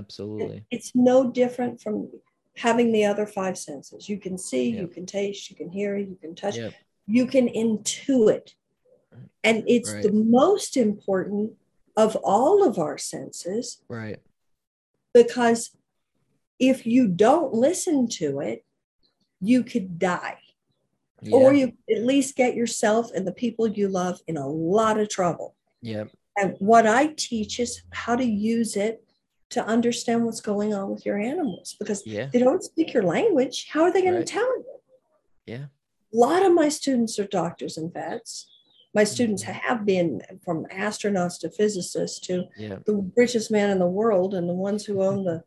[SPEAKER 1] Absolutely.
[SPEAKER 2] It's no different from having the other five senses. You can see, you can taste, you can hear, you can touch,
[SPEAKER 1] Yep.
[SPEAKER 2] you can intuit. And it's the most important of all of our senses
[SPEAKER 1] Right.
[SPEAKER 2] because if you don't listen to it, you could die. Or you at least get yourself and the people you love in a lot of trouble.
[SPEAKER 1] Yeah.
[SPEAKER 2] And what I teach is how to use it to understand what's going on with your animals because
[SPEAKER 1] Yeah.
[SPEAKER 2] they don't speak your language. How are they going
[SPEAKER 1] Right.
[SPEAKER 2] to tell you?
[SPEAKER 1] Yeah.
[SPEAKER 2] A lot of my students are doctors and vets. My students
[SPEAKER 1] Mhm.
[SPEAKER 2] have been from astronauts to physicists to
[SPEAKER 1] Yeah.
[SPEAKER 2] the richest man in the world and the ones who own the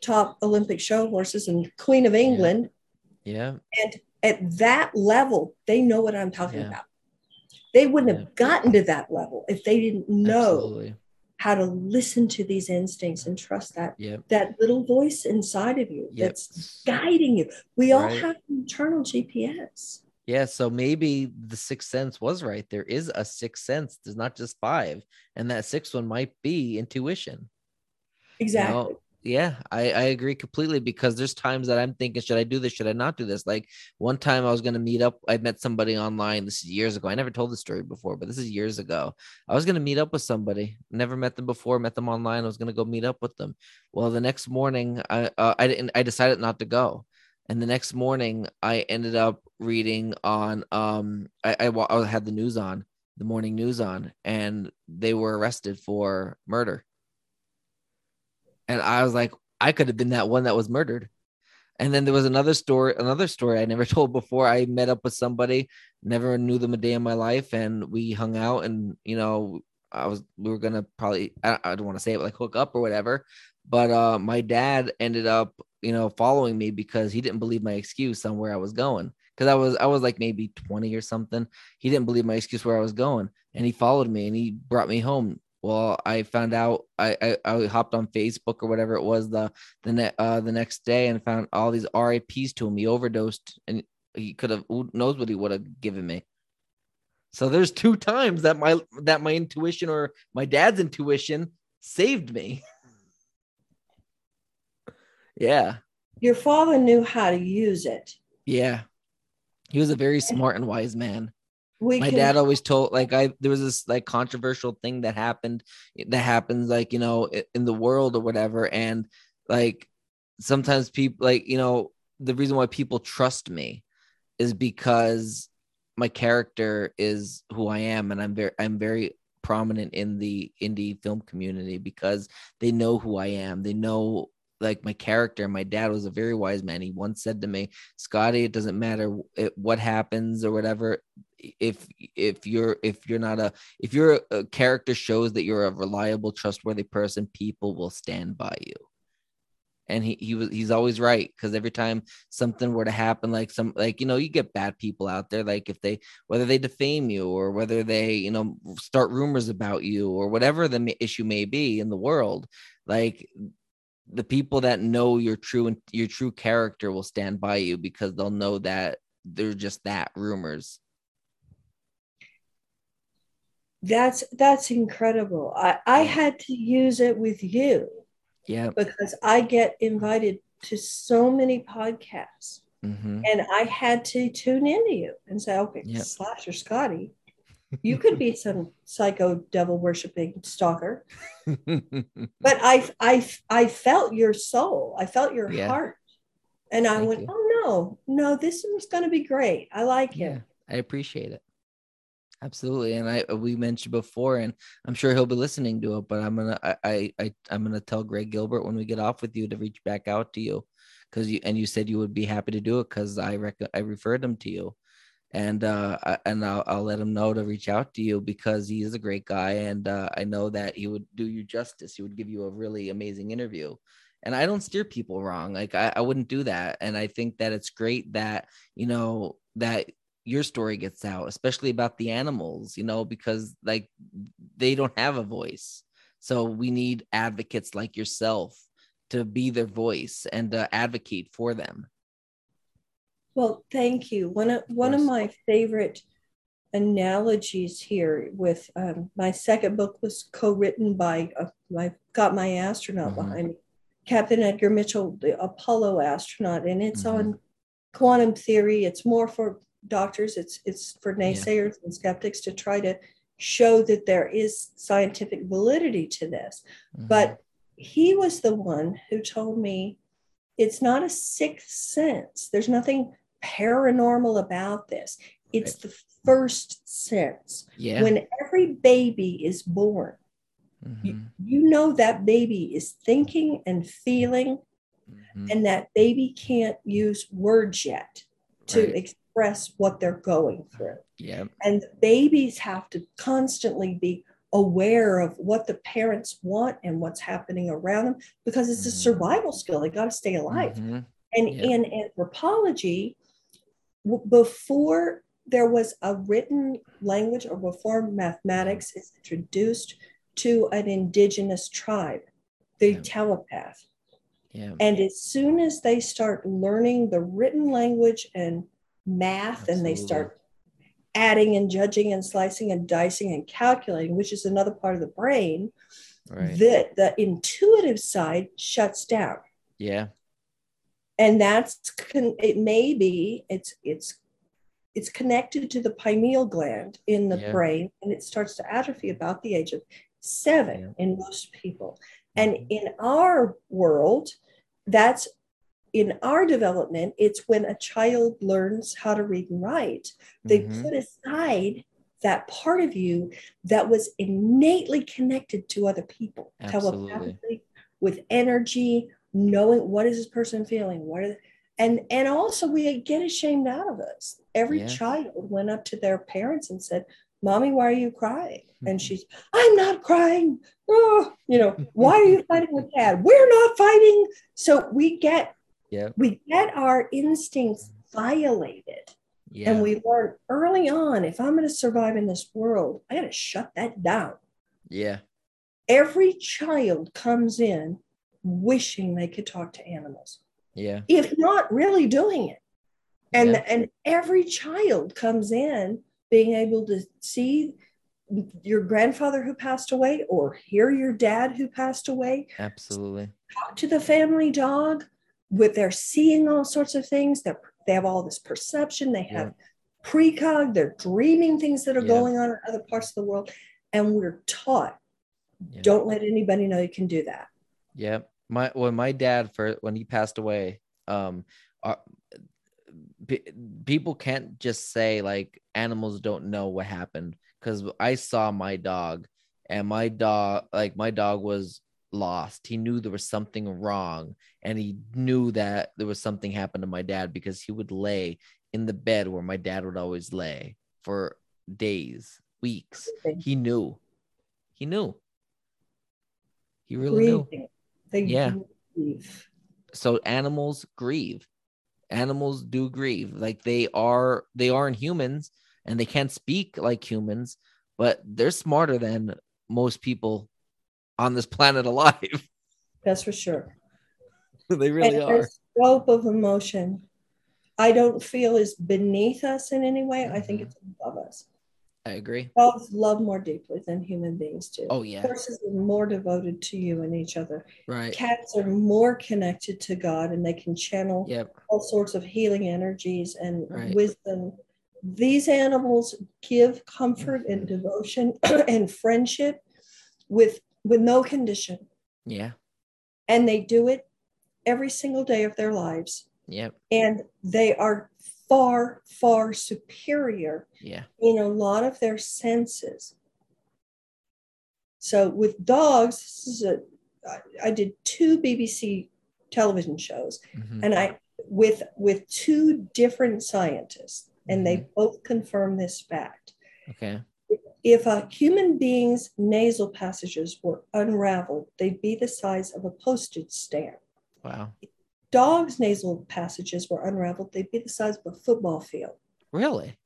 [SPEAKER 2] top Olympic show horses and Queen of England.
[SPEAKER 1] Yeah.
[SPEAKER 2] And at that level, they know what I'm talking
[SPEAKER 1] Yeah.
[SPEAKER 2] about. They wouldn't
[SPEAKER 1] Yeah.
[SPEAKER 2] have gotten to that level if they didn't know
[SPEAKER 1] Absolutely.
[SPEAKER 2] how to listen to these instincts and trust that that little voice inside of you
[SPEAKER 1] Yep.
[SPEAKER 2] that's guiding you. We all
[SPEAKER 1] Right.
[SPEAKER 2] have internal GPS.
[SPEAKER 1] Yeah, so maybe the sixth sense was right. There is a sixth sense. There's not just five, and that sixth one might be intuition. you
[SPEAKER 2] Exactly.
[SPEAKER 1] know? Yeah, I, I agree completely because there's times that I'm thinking, should I do this? Should I not do this? Like one time I was gonna meet up. I met somebody online. This is years ago. I never told the story before, but this is years ago. I was gonna meet up with somebody. Never met them before. Met them online. I was gonna go meet up with them. Well, the next morning, I uh, I didn't. I decided not to go. And the next morning, I ended up reading on. Um, I I, I had the news on, the morning news on, and they were arrested for murder. And I was like, I could have been that one that was murdered. And then there was another story, another story I never *laughs* told before. I met up with somebody, never knew them a day in my life, and we hung out. And you know, I was we were gonna probably I, I don't want to say it like hook up or whatever. But uh, my dad ended up, you know, following me because he didn't believe my excuse on where I was going. Because I was I was like maybe 20 or something. He didn't believe my excuse where I was going, and he followed me and he brought me home. Well, I found out I, I I hopped on Facebook or whatever it was the the ne- uh the next day and found all these RIPS to him. He overdosed and he could have who knows what he would have given me. So there's two times that my that my intuition or my dad's intuition saved me. *laughs* yeah.
[SPEAKER 2] Your father knew how to use it.
[SPEAKER 1] Yeah. He was a very smart and wise man.
[SPEAKER 2] We
[SPEAKER 1] my
[SPEAKER 2] can,
[SPEAKER 1] dad always told like i there was this like controversial thing that happened that happens like you know in the world or whatever and like sometimes people like you know the reason why people trust me is because my character is who i am and i'm very i'm very prominent in the indie film community because they know who i am. They know like my character my dad was a very wise man. He once said to me scotty it doesn't matter what happens or whatever if if you're if you're not a if your a character shows that you're a reliable trustworthy person people will stand by you. And he, he was he's always right because every time something were to happen like some like you know you get bad people out there like if they whether they defame you or whether they you know start rumors about you or whatever the issue may be in the world like the people that know your true and your true character will stand by you because they'll know that they're just that rumors
[SPEAKER 2] that's that's incredible. I, I had to use it with you
[SPEAKER 1] yeah
[SPEAKER 2] because I get invited to so many podcasts
[SPEAKER 1] hmm
[SPEAKER 2] and I had to tune into you and say, okay,
[SPEAKER 1] Yep.
[SPEAKER 2] Slasher Scotty, you could be some psycho devil worshiping stalker. *laughs* But I I I felt your soul. I felt your
[SPEAKER 1] Yeah.
[SPEAKER 2] heart. And I
[SPEAKER 1] Thank
[SPEAKER 2] went,
[SPEAKER 1] you.
[SPEAKER 2] oh no, no, this is gonna be great. I like
[SPEAKER 1] yeah
[SPEAKER 2] him.
[SPEAKER 1] i appreciate it absolutely and i we mentioned before and i'm sure he'll be listening to it but i'm gonna i i, I i'm gonna tell greg gilbert when we get off with you to reach back out to you because you and you said you would be happy to do it because i rec- i referred him to you and uh and I'll, I'll let him know to reach out to you because he is a great guy and uh, i know that he would do you justice. He would give you a really amazing interview. And i don't steer people wrong. Like I, I wouldn't do that. And i think that it's great that you know that your story gets out especially about the animals you know because like they don't have a voice. So we need advocates like yourself to be their voice and uh, advocate for them
[SPEAKER 2] Well, thank you. One of one of my favorite analogies here with um, my second book was co-written by uh, my got my astronaut
[SPEAKER 1] Mhm.
[SPEAKER 2] behind me captain edgar mitchell the apollo astronaut and it's
[SPEAKER 1] Mhm.
[SPEAKER 2] on quantum theory it's more for doctors it's it's for
[SPEAKER 1] Yeah.
[SPEAKER 2] naysayers and skeptics to try to show that there is scientific validity to this
[SPEAKER 1] Mhm.
[SPEAKER 2] but he was the one who told me it's not a sixth sense. There's nothing paranormal about this. It's the first sense.
[SPEAKER 1] yeah.
[SPEAKER 2] When every baby is born,
[SPEAKER 1] Mhm.
[SPEAKER 2] you know that baby is thinking and feeling,
[SPEAKER 1] Mhm.
[SPEAKER 2] and that baby can't use words yet to
[SPEAKER 1] Right.
[SPEAKER 2] express what they're going through.
[SPEAKER 1] yeah.
[SPEAKER 2] And babies have to constantly be aware of what the parents want and what's happening around them because it's a
[SPEAKER 1] Mhm.
[SPEAKER 2] survival skill. They got to stay alive.
[SPEAKER 1] Mhm.
[SPEAKER 2] And
[SPEAKER 1] Yeah.
[SPEAKER 2] in anthropology, w- before there was a written language or before mathematics is introduced to an indigenous tribe, the
[SPEAKER 1] Yeah.
[SPEAKER 2] telepath.
[SPEAKER 1] Yeah.
[SPEAKER 2] And as soon as they start learning the written language and math, and they start adding and judging and slicing and dicing and calculating, which is another part of the brain,
[SPEAKER 1] Right.
[SPEAKER 2] the, the intuitive side shuts down.
[SPEAKER 1] yeah.
[SPEAKER 2] And that's con- it may be it's it's it's connected to the pineal gland in the
[SPEAKER 1] Yeah.
[SPEAKER 2] brain and it starts to atrophy about the age of seven
[SPEAKER 1] Yeah.
[SPEAKER 2] in most people. And
[SPEAKER 1] Mhm.
[SPEAKER 2] in our world, that's in our development, it's when a child learns how to read and write. They
[SPEAKER 1] Mhm.
[SPEAKER 2] put aside that part of you that was innately connected to other people,
[SPEAKER 1] Absolutely.
[SPEAKER 2] telepathically, with energy, knowing what is this person feeling, what are and and also we get ashamed out of us. Every
[SPEAKER 1] Yes.
[SPEAKER 2] child went up to their parents and said, "Mommy, why are you crying?" And
[SPEAKER 1] Mhm.
[SPEAKER 2] she's, "I'm not crying." Oh, you know, *laughs* why are you fighting with dad? We're not fighting. So we get
[SPEAKER 1] Yeah.
[SPEAKER 2] we get our instincts violated.
[SPEAKER 1] Yeah.
[SPEAKER 2] And we learn early on if I'm going to survive in this world, I got to shut that down.
[SPEAKER 1] yeah.
[SPEAKER 2] Every child comes in wishing they could talk to animals,
[SPEAKER 1] Yeah.
[SPEAKER 2] if not really doing it. And,
[SPEAKER 1] Yeah.
[SPEAKER 2] and every child comes in being able to see your grandfather who passed away or hear your dad who passed away
[SPEAKER 1] Absolutely.
[SPEAKER 2] talk to the family dog with their seeing all sorts of things they're, they have all this perception they have precog they're dreaming things that are
[SPEAKER 1] Yeah.
[SPEAKER 2] going on in other parts of the world and we're taught
[SPEAKER 1] Yeah.
[SPEAKER 2] don't let anybody know you can do that
[SPEAKER 1] Yeah. My when my dad for when he passed away, um, uh, pe- people can't just say like animals don't know what happened because I saw my dog and my dog like my dog was lost. He knew there was something wrong and he knew that there was something happened to my dad because he would lay in the bed where my dad would always lay for days, weeks. He knew. He knew. He really knew.
[SPEAKER 2] They
[SPEAKER 1] Yeah.
[SPEAKER 2] grieve.
[SPEAKER 1] So animals grieve. Animals do grieve. Like they are they aren't humans and they can't speak like humans but they're smarter than most people on this planet alive. *laughs*
[SPEAKER 2] That's for sure.
[SPEAKER 1] They really
[SPEAKER 2] and
[SPEAKER 1] are.
[SPEAKER 2] scope of emotion. I don't feel is beneath us in any way. I think it's above us
[SPEAKER 1] i agree.
[SPEAKER 2] Dogs love more deeply than human beings do.
[SPEAKER 1] Oh yeah.
[SPEAKER 2] Horses are more devoted to you and each other.
[SPEAKER 1] Right.
[SPEAKER 2] Cats are more connected to God and they can channel
[SPEAKER 1] yep.
[SPEAKER 2] all sorts of healing energies and
[SPEAKER 1] Right.
[SPEAKER 2] wisdom. These animals give comfort and mm-hmm. devotion *clears throat* and friendship with with no condition.
[SPEAKER 1] yeah.
[SPEAKER 2] And they do it every single day of their lives.
[SPEAKER 1] yep.
[SPEAKER 2] And they are far, far superior
[SPEAKER 1] yeah
[SPEAKER 2] in a lot of their senses. So with dogs, this is a I- I did two BBC television shows
[SPEAKER 1] Mhm.
[SPEAKER 2] and I with with two different scientists and they both confirm this fact.
[SPEAKER 1] okay
[SPEAKER 2] If a human being's nasal passages were unraveled, they'd be the size of a postage stamp.
[SPEAKER 1] wow
[SPEAKER 2] Dogs' nasal passages were unraveled, they'd be the size of a football field.
[SPEAKER 1] really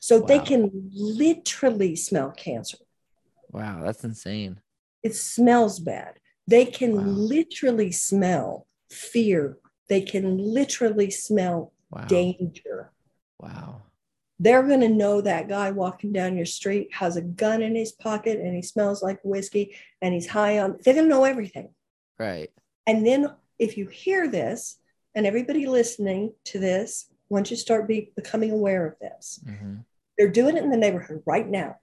[SPEAKER 2] So they can literally smell cancer.
[SPEAKER 1] wow that's insane
[SPEAKER 2] it smells bad. They can
[SPEAKER 1] Wow.
[SPEAKER 2] literally smell fear. They can literally smell
[SPEAKER 1] wow
[SPEAKER 2] danger.
[SPEAKER 1] wow
[SPEAKER 2] they're going to know that guy walking down your street has a gun in his pocket and he smells like whiskey and he's high on they're going to know everything
[SPEAKER 1] Right.
[SPEAKER 2] and then if you hear this and everybody listening to this once you start be, becoming aware of this
[SPEAKER 1] hmm
[SPEAKER 2] they're doing it in the neighborhood right now.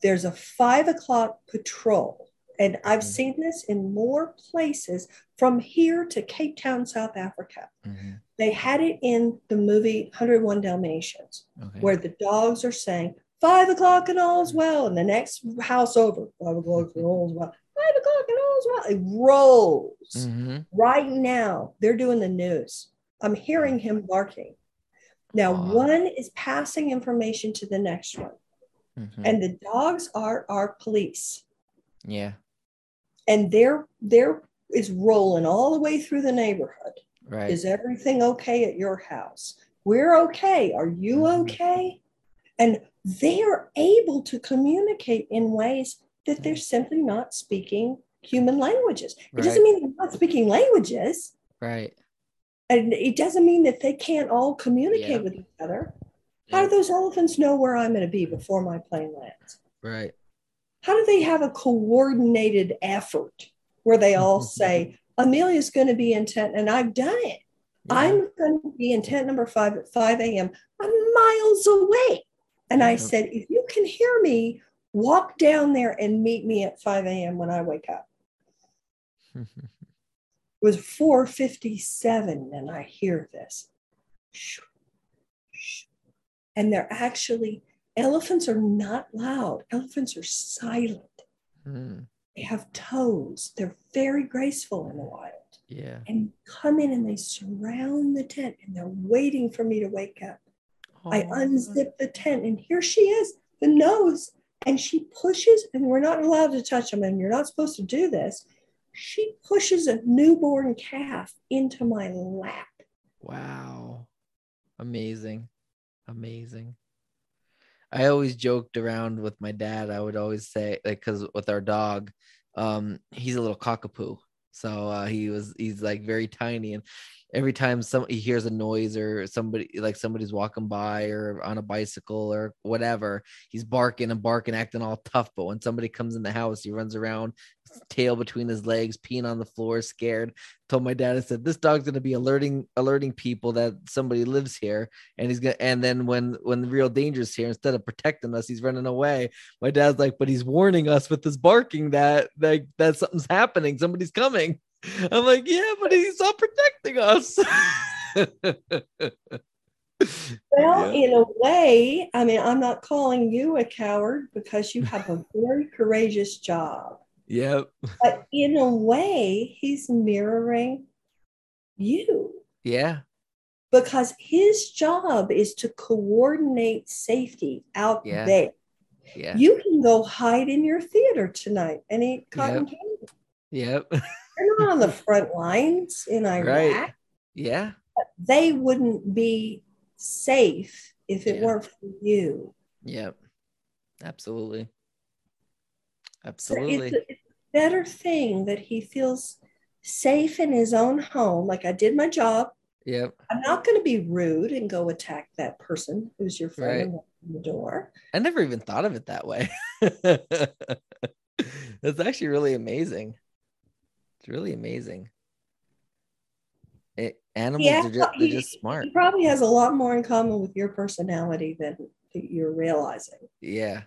[SPEAKER 2] There's a five o'clock patrol and i've
[SPEAKER 1] Mhm.
[SPEAKER 2] seen this in more places from here to cape town south africa.
[SPEAKER 1] Hmm
[SPEAKER 2] they had it in the movie 101 dalmatians
[SPEAKER 1] Okay.
[SPEAKER 2] where the dogs are saying five o'clock and all's well, and the next house over, five o'clock and all's well, five o'clock and all's well. It rolls.
[SPEAKER 1] hmm
[SPEAKER 2] Right now, they're doing the news. I'm hearing him barking. Now,
[SPEAKER 1] Wow.
[SPEAKER 2] one is passing information to the next one,
[SPEAKER 1] hmm
[SPEAKER 2] and the dogs are our police,
[SPEAKER 1] yeah.
[SPEAKER 2] and they're they're is rolling all the way through the neighborhood.
[SPEAKER 1] Right.
[SPEAKER 2] Is everything okay at your house? We're okay. Are you
[SPEAKER 1] Mhm.
[SPEAKER 2] okay? And they are able to communicate in ways that they're simply not speaking human languages. It doesn't mean they're not speaking languages,
[SPEAKER 1] right.
[SPEAKER 2] and it doesn't mean that they can't all communicate
[SPEAKER 1] Yeah.
[SPEAKER 2] with each other. How do those elephants know where I'm going to be before my plane lands?
[SPEAKER 1] Right.
[SPEAKER 2] How do they have a coordinated effort where they all *laughs* say, Amelia's going to be in tent, and I've done it.
[SPEAKER 1] Yeah.
[SPEAKER 2] I'm going to be in tent number five at 5 a.m. I'm miles away. And I said, if you can hear me, walk down there and meet me at 5 a.m. when I wake up. *laughs* It was 457 and I hear this. And they're actually, elephants are not loud. Elephants are silent.
[SPEAKER 1] Mm,
[SPEAKER 2] They have toes. They're very graceful in the wild.
[SPEAKER 1] yeah.
[SPEAKER 2] and come in and they surround the tent and they're waiting for me to wake up. I unzip the tent and here she is, the nose, and she pushes, and we're not allowed to touch them, and you're not supposed to do this. She pushes a newborn calf into my lap.
[SPEAKER 1] Wow. Amazing. Amazing. I always joked around with my dad. I would always say, like, because with our dog, um, he's a little cockapoo. So uh, he was, he's like very tiny. And every time some he hears a noise or somebody like somebody's walking by or on a bicycle or whatever, he's barking and barking, acting all tough. But when somebody comes in the house, he runs around, tail between his legs, peeing on the floor, scared. Told my dad, I said, this dog's gonna be alerting alerting people that somebody lives here, and he's gonna. And then when when the real danger's here, instead of protecting us, he's running away. My dad's like, but he's warning us with his barking that that that something's happening, somebody's coming. I'm like, yeah, but he's not protecting us. *laughs*
[SPEAKER 2] Well,
[SPEAKER 1] Yeah.
[SPEAKER 2] in a way, I mean, I'm not calling you a coward because you have a very courageous job.
[SPEAKER 1] Yep.
[SPEAKER 2] But in a way, he's mirroring you.
[SPEAKER 1] Yeah.
[SPEAKER 2] because his job is to coordinate safety out
[SPEAKER 1] Yeah.
[SPEAKER 2] there.
[SPEAKER 1] Yeah.
[SPEAKER 2] You can go hide in your theater tonight and eat cotton
[SPEAKER 1] Yep.
[SPEAKER 2] candy.
[SPEAKER 1] Yep. *laughs*
[SPEAKER 2] You're not on the front lines in Iraq.
[SPEAKER 1] Right. Yeah.
[SPEAKER 2] They wouldn't be safe if it
[SPEAKER 1] Yeah.
[SPEAKER 2] weren't for you.
[SPEAKER 1] Yep. Absolutely.
[SPEAKER 2] So
[SPEAKER 1] Absolutely.
[SPEAKER 2] it's, a, it's a better thing that he feels safe in his own home. Like I did my job.
[SPEAKER 1] Yep.
[SPEAKER 2] I'm not going to be rude and go attack that person who's your friend
[SPEAKER 1] Right.
[SPEAKER 2] and walk in the door.
[SPEAKER 1] I never even thought of it that way. *laughs* That's actually really amazing. It's really amazing. It, animals
[SPEAKER 2] Yeah,
[SPEAKER 1] are just, they're
[SPEAKER 2] he-
[SPEAKER 1] just smart.
[SPEAKER 2] He probably has a lot more in common with your personality than you're realizing.
[SPEAKER 1] Yeah.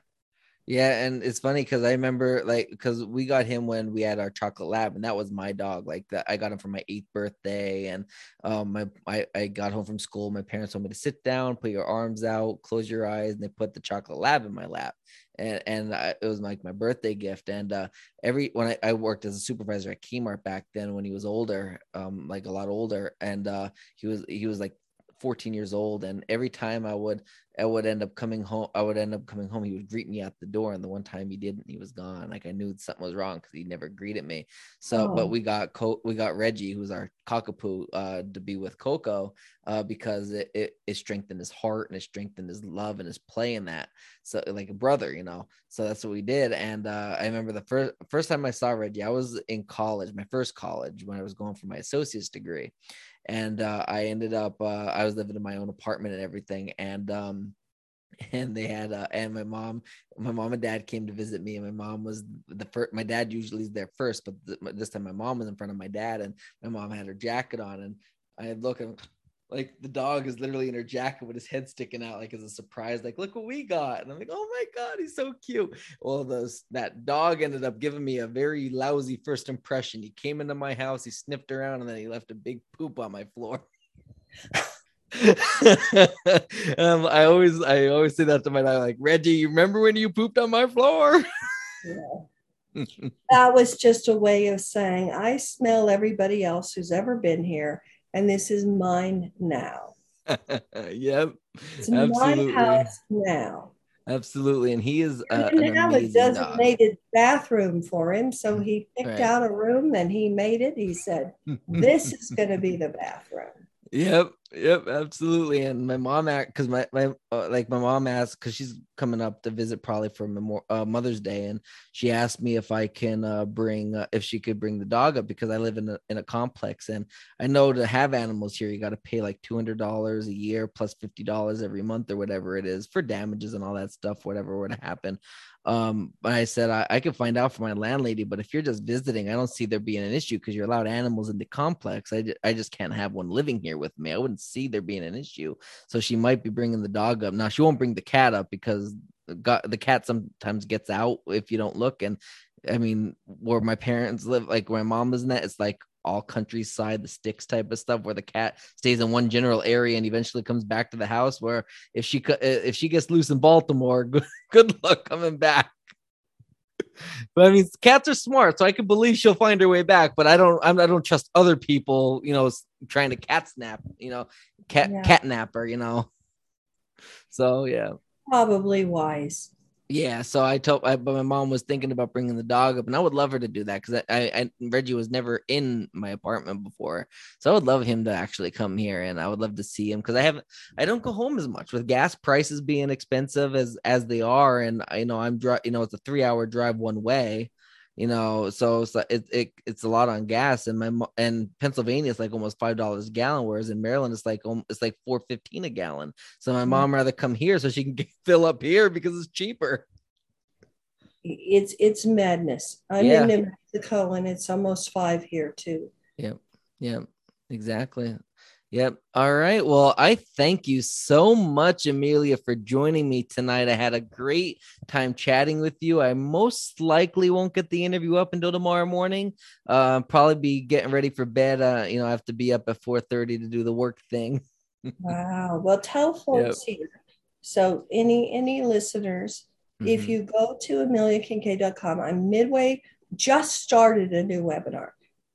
[SPEAKER 1] Yeah, and it's funny because I remember like because we got him when we had our chocolate lab, and that was my dog. Like that, I got him for my eighth birthday, and um, my I, I got home from school. My parents told me to sit down, put your arms out, close your eyes, and they put the chocolate lab in my lap, and and I, it was like my birthday gift. And uh, every when I, I worked as a supervisor at Kmart back then, when he was older, um, like a lot older, and uh, he was he was like 14 years old, and every time I would I would end up coming home. I would end up coming home. He would greet me at the door, and the one time he didn't, he was gone. Like I knew something was wrong because he never greeted me. So,
[SPEAKER 2] Oh.
[SPEAKER 1] but we got Co- we got Reggie, who's our cockapoo, uh, to be with Coco, uh, because it, it it strengthened his heart and it strengthened his love and his play in that. So like a brother, you know. So that's what we did. And uh, I remember the first first time I saw Reggie, I was in college, my first college when I was going for my associate's degree and uh, I ended up uh, I was living in my own apartment and everything, and um, *laughs* and they had uh, and my mom my mom and dad came to visit me and my mom was the first my dad usually is there first but th- this time my mom was in front of my dad and my mom had her jacket on and i look and like the dog is literally in her jacket with his head sticking out like as a surprise like look what we got and i'm like oh my god he's so cute well those that dog ended up giving me a very lousy first impression he came into my house he sniffed around and then he left a big poop on my floor *laughs* um, I always I always say that to my dad, like Reggie, you remember when you pooped on my floor?
[SPEAKER 2] Yeah. that was just a way of saying I smell everybody else who's ever been here, and this is mine now. *laughs*
[SPEAKER 1] yep,
[SPEAKER 2] it's absolutely. my house now.
[SPEAKER 1] Absolutely, and he is uh,
[SPEAKER 2] have a designated dog. bathroom for him, so he picked right. out a room and he made it. He said, *laughs* "This is going to be the bathroom."
[SPEAKER 1] Yep, yep, absolutely. And my mom asked because my my uh, like my mom asked because she's coming up to visit probably for Memor- uh, Mother's Day, and she asked me if I can uh, bring uh, if she could bring the dog up because I live in a in a complex, and I know to have animals here you got to pay like two hundred dollars a year plus fifty dollars every month or whatever it is for damages and all that stuff, whatever would happen. Um, I said I, I could find out from my landlady, but if you're just visiting, I don't see there being an issue because you're allowed animals in the complex. I, I just can't have one living here with me. I wouldn't see there being an issue. So she might be bringing the dog up. Now she won't bring the cat up because the, the cat sometimes gets out if you don't look. And I mean, where my parents live, like where my mom is, in that, it's like all countryside, the sticks type of stuff, where the cat stays in one general area and eventually comes back to the house. Where if she eh, if she gets loose in Baltimore, *laughs* good, good luck coming back. *laughs* But I mean, cats are smart, so I can believe she'll find her way back. But I don't, I'm, I do not trust other people, you know, trying to cat snap, you know, cat yeah. cat napper, you know. *laughs* So yeah,
[SPEAKER 2] probably wise.
[SPEAKER 1] Yeah, so I told, I, but my mom was thinking about bringing the dog up, and I would love her to do that because I, I, Reggie was never in my apartment before, so I would love him to actually come here, and I would love to see him because I haven't, I don't go home as much with gas prices being expensive as as they are, and you know I'm you know it's a three hour drive one way, you know so it's it, it it's a lot on gas and my and pennsylvania is like almost five dollars a gallon whereas in maryland it's like it's like 415 a gallon. So my mm-hmm. mom rather come here so she can *laughs* get, fill up here because it's cheaper.
[SPEAKER 2] It's it's madness. I'm yeah. in new mexico and it's almost five here too.
[SPEAKER 1] Yep yep exactly Yep. All right. Well, I thank you so much, Amelia, for joining me tonight. I had a great time chatting with you. I most likely won't get the interview up until tomorrow morning. Uh, probably be getting ready for bed. Uh, you know, I have to be up at 4:30 to do the work thing. *laughs*
[SPEAKER 2] wow. Well, tell folks yep. here. So, any any listeners, mm-hmm. if you go to ameliakinkade.com, I'm midway. Just started a new webinar,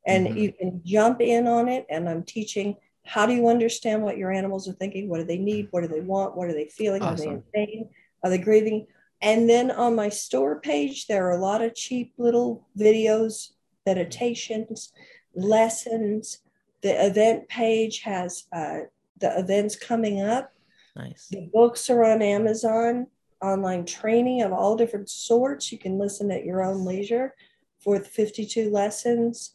[SPEAKER 2] and mm-hmm. you can jump in on it. And I'm teaching how do you understand what your animals are thinking? What do they need? What do they want? What are they feeling? Awesome. Are they in pain? Are they grieving? And then on my store page, there are a lot of cheap little videos, meditations, lessons. The event page has uh, the events coming up.
[SPEAKER 1] Nice.
[SPEAKER 2] The books are on Amazon, online training of all different sorts. You can listen at your own leisure for the 52 lessons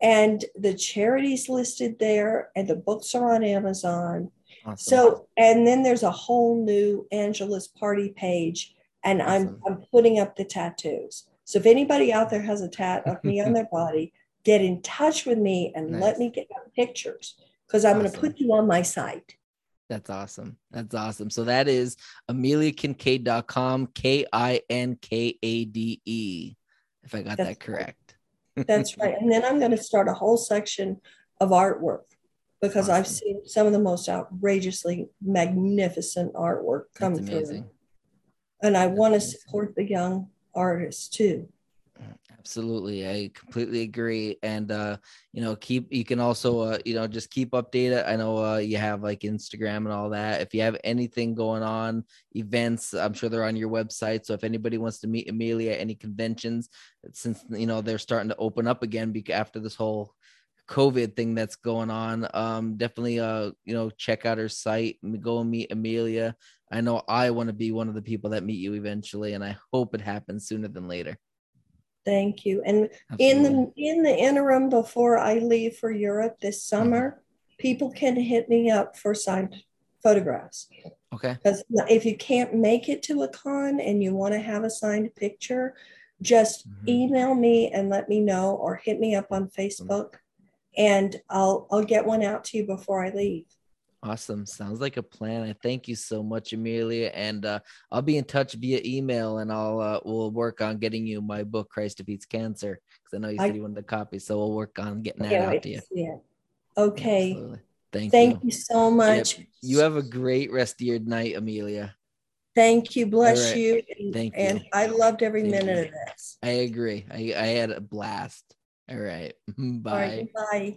[SPEAKER 2] and the charities listed there and the books are on amazon awesome. so and then there's a whole new angela's party page and awesome. i'm i'm putting up the tattoos so if anybody out there has a tat of me on their *laughs* body get in touch with me and nice. let me get pictures because i'm awesome. going to put you on my site
[SPEAKER 1] that's awesome. That's awesome. So that is ameliakinkade.com, K I N K A D E, if I got That's that correct.
[SPEAKER 2] That's right. And then I'm going to start a whole section of artwork because awesome. I've seen some of the most outrageously magnificent artwork come through. And I want to support the young artists too.
[SPEAKER 1] Absolutely. I completely agree. And, uh, you know, keep, you can also, uh, you know, just keep updated. I know uh, you have like Instagram and all that. If you have anything going on, events, I'm sure they're on your website. So if anybody wants to meet Amelia, at any conventions, since, you know, they're starting to open up again after this whole COVID thing that's going on, um, definitely, uh, you know, check out her site, go and meet Amelia. I know I want to be one of the people that meet you eventually, and I hope it happens sooner than later.
[SPEAKER 2] Thank you. And Absolutely. in the in the interim before I leave for Europe this mm-hmm. summer, mm-hmm. people can hit me up for signed photographs.
[SPEAKER 1] Okay.
[SPEAKER 2] Because if you can't make it to a con and you want to have a signed picture, just
[SPEAKER 1] Mhm.
[SPEAKER 2] email me and let me know or hit me up on Facebook and I'll I'll get one out to you before I leave.
[SPEAKER 1] Awesome. Sounds like a plan. I thank you so much, Amelia. And uh, I'll be in touch via email and I'll uh, we'll work on getting you my book, Christ Defeats Cancer. Because I know you
[SPEAKER 2] I-
[SPEAKER 1] said you wanted a copy. So we'll work on getting that
[SPEAKER 2] Can't
[SPEAKER 1] out to you.
[SPEAKER 2] it. Okay.
[SPEAKER 1] Absolutely. Thank,
[SPEAKER 2] Thank
[SPEAKER 1] you.
[SPEAKER 2] you so much.
[SPEAKER 1] You have a great rest of your night, Amelia.
[SPEAKER 2] Thank you. Bless
[SPEAKER 1] All right.
[SPEAKER 2] you. And,
[SPEAKER 1] Thank
[SPEAKER 2] and
[SPEAKER 1] you.
[SPEAKER 2] I loved every
[SPEAKER 1] Thank
[SPEAKER 2] minute
[SPEAKER 1] you.
[SPEAKER 2] of this.
[SPEAKER 1] I agree. I, I had a blast. *laughs* All right. Bye.
[SPEAKER 2] right. Bye.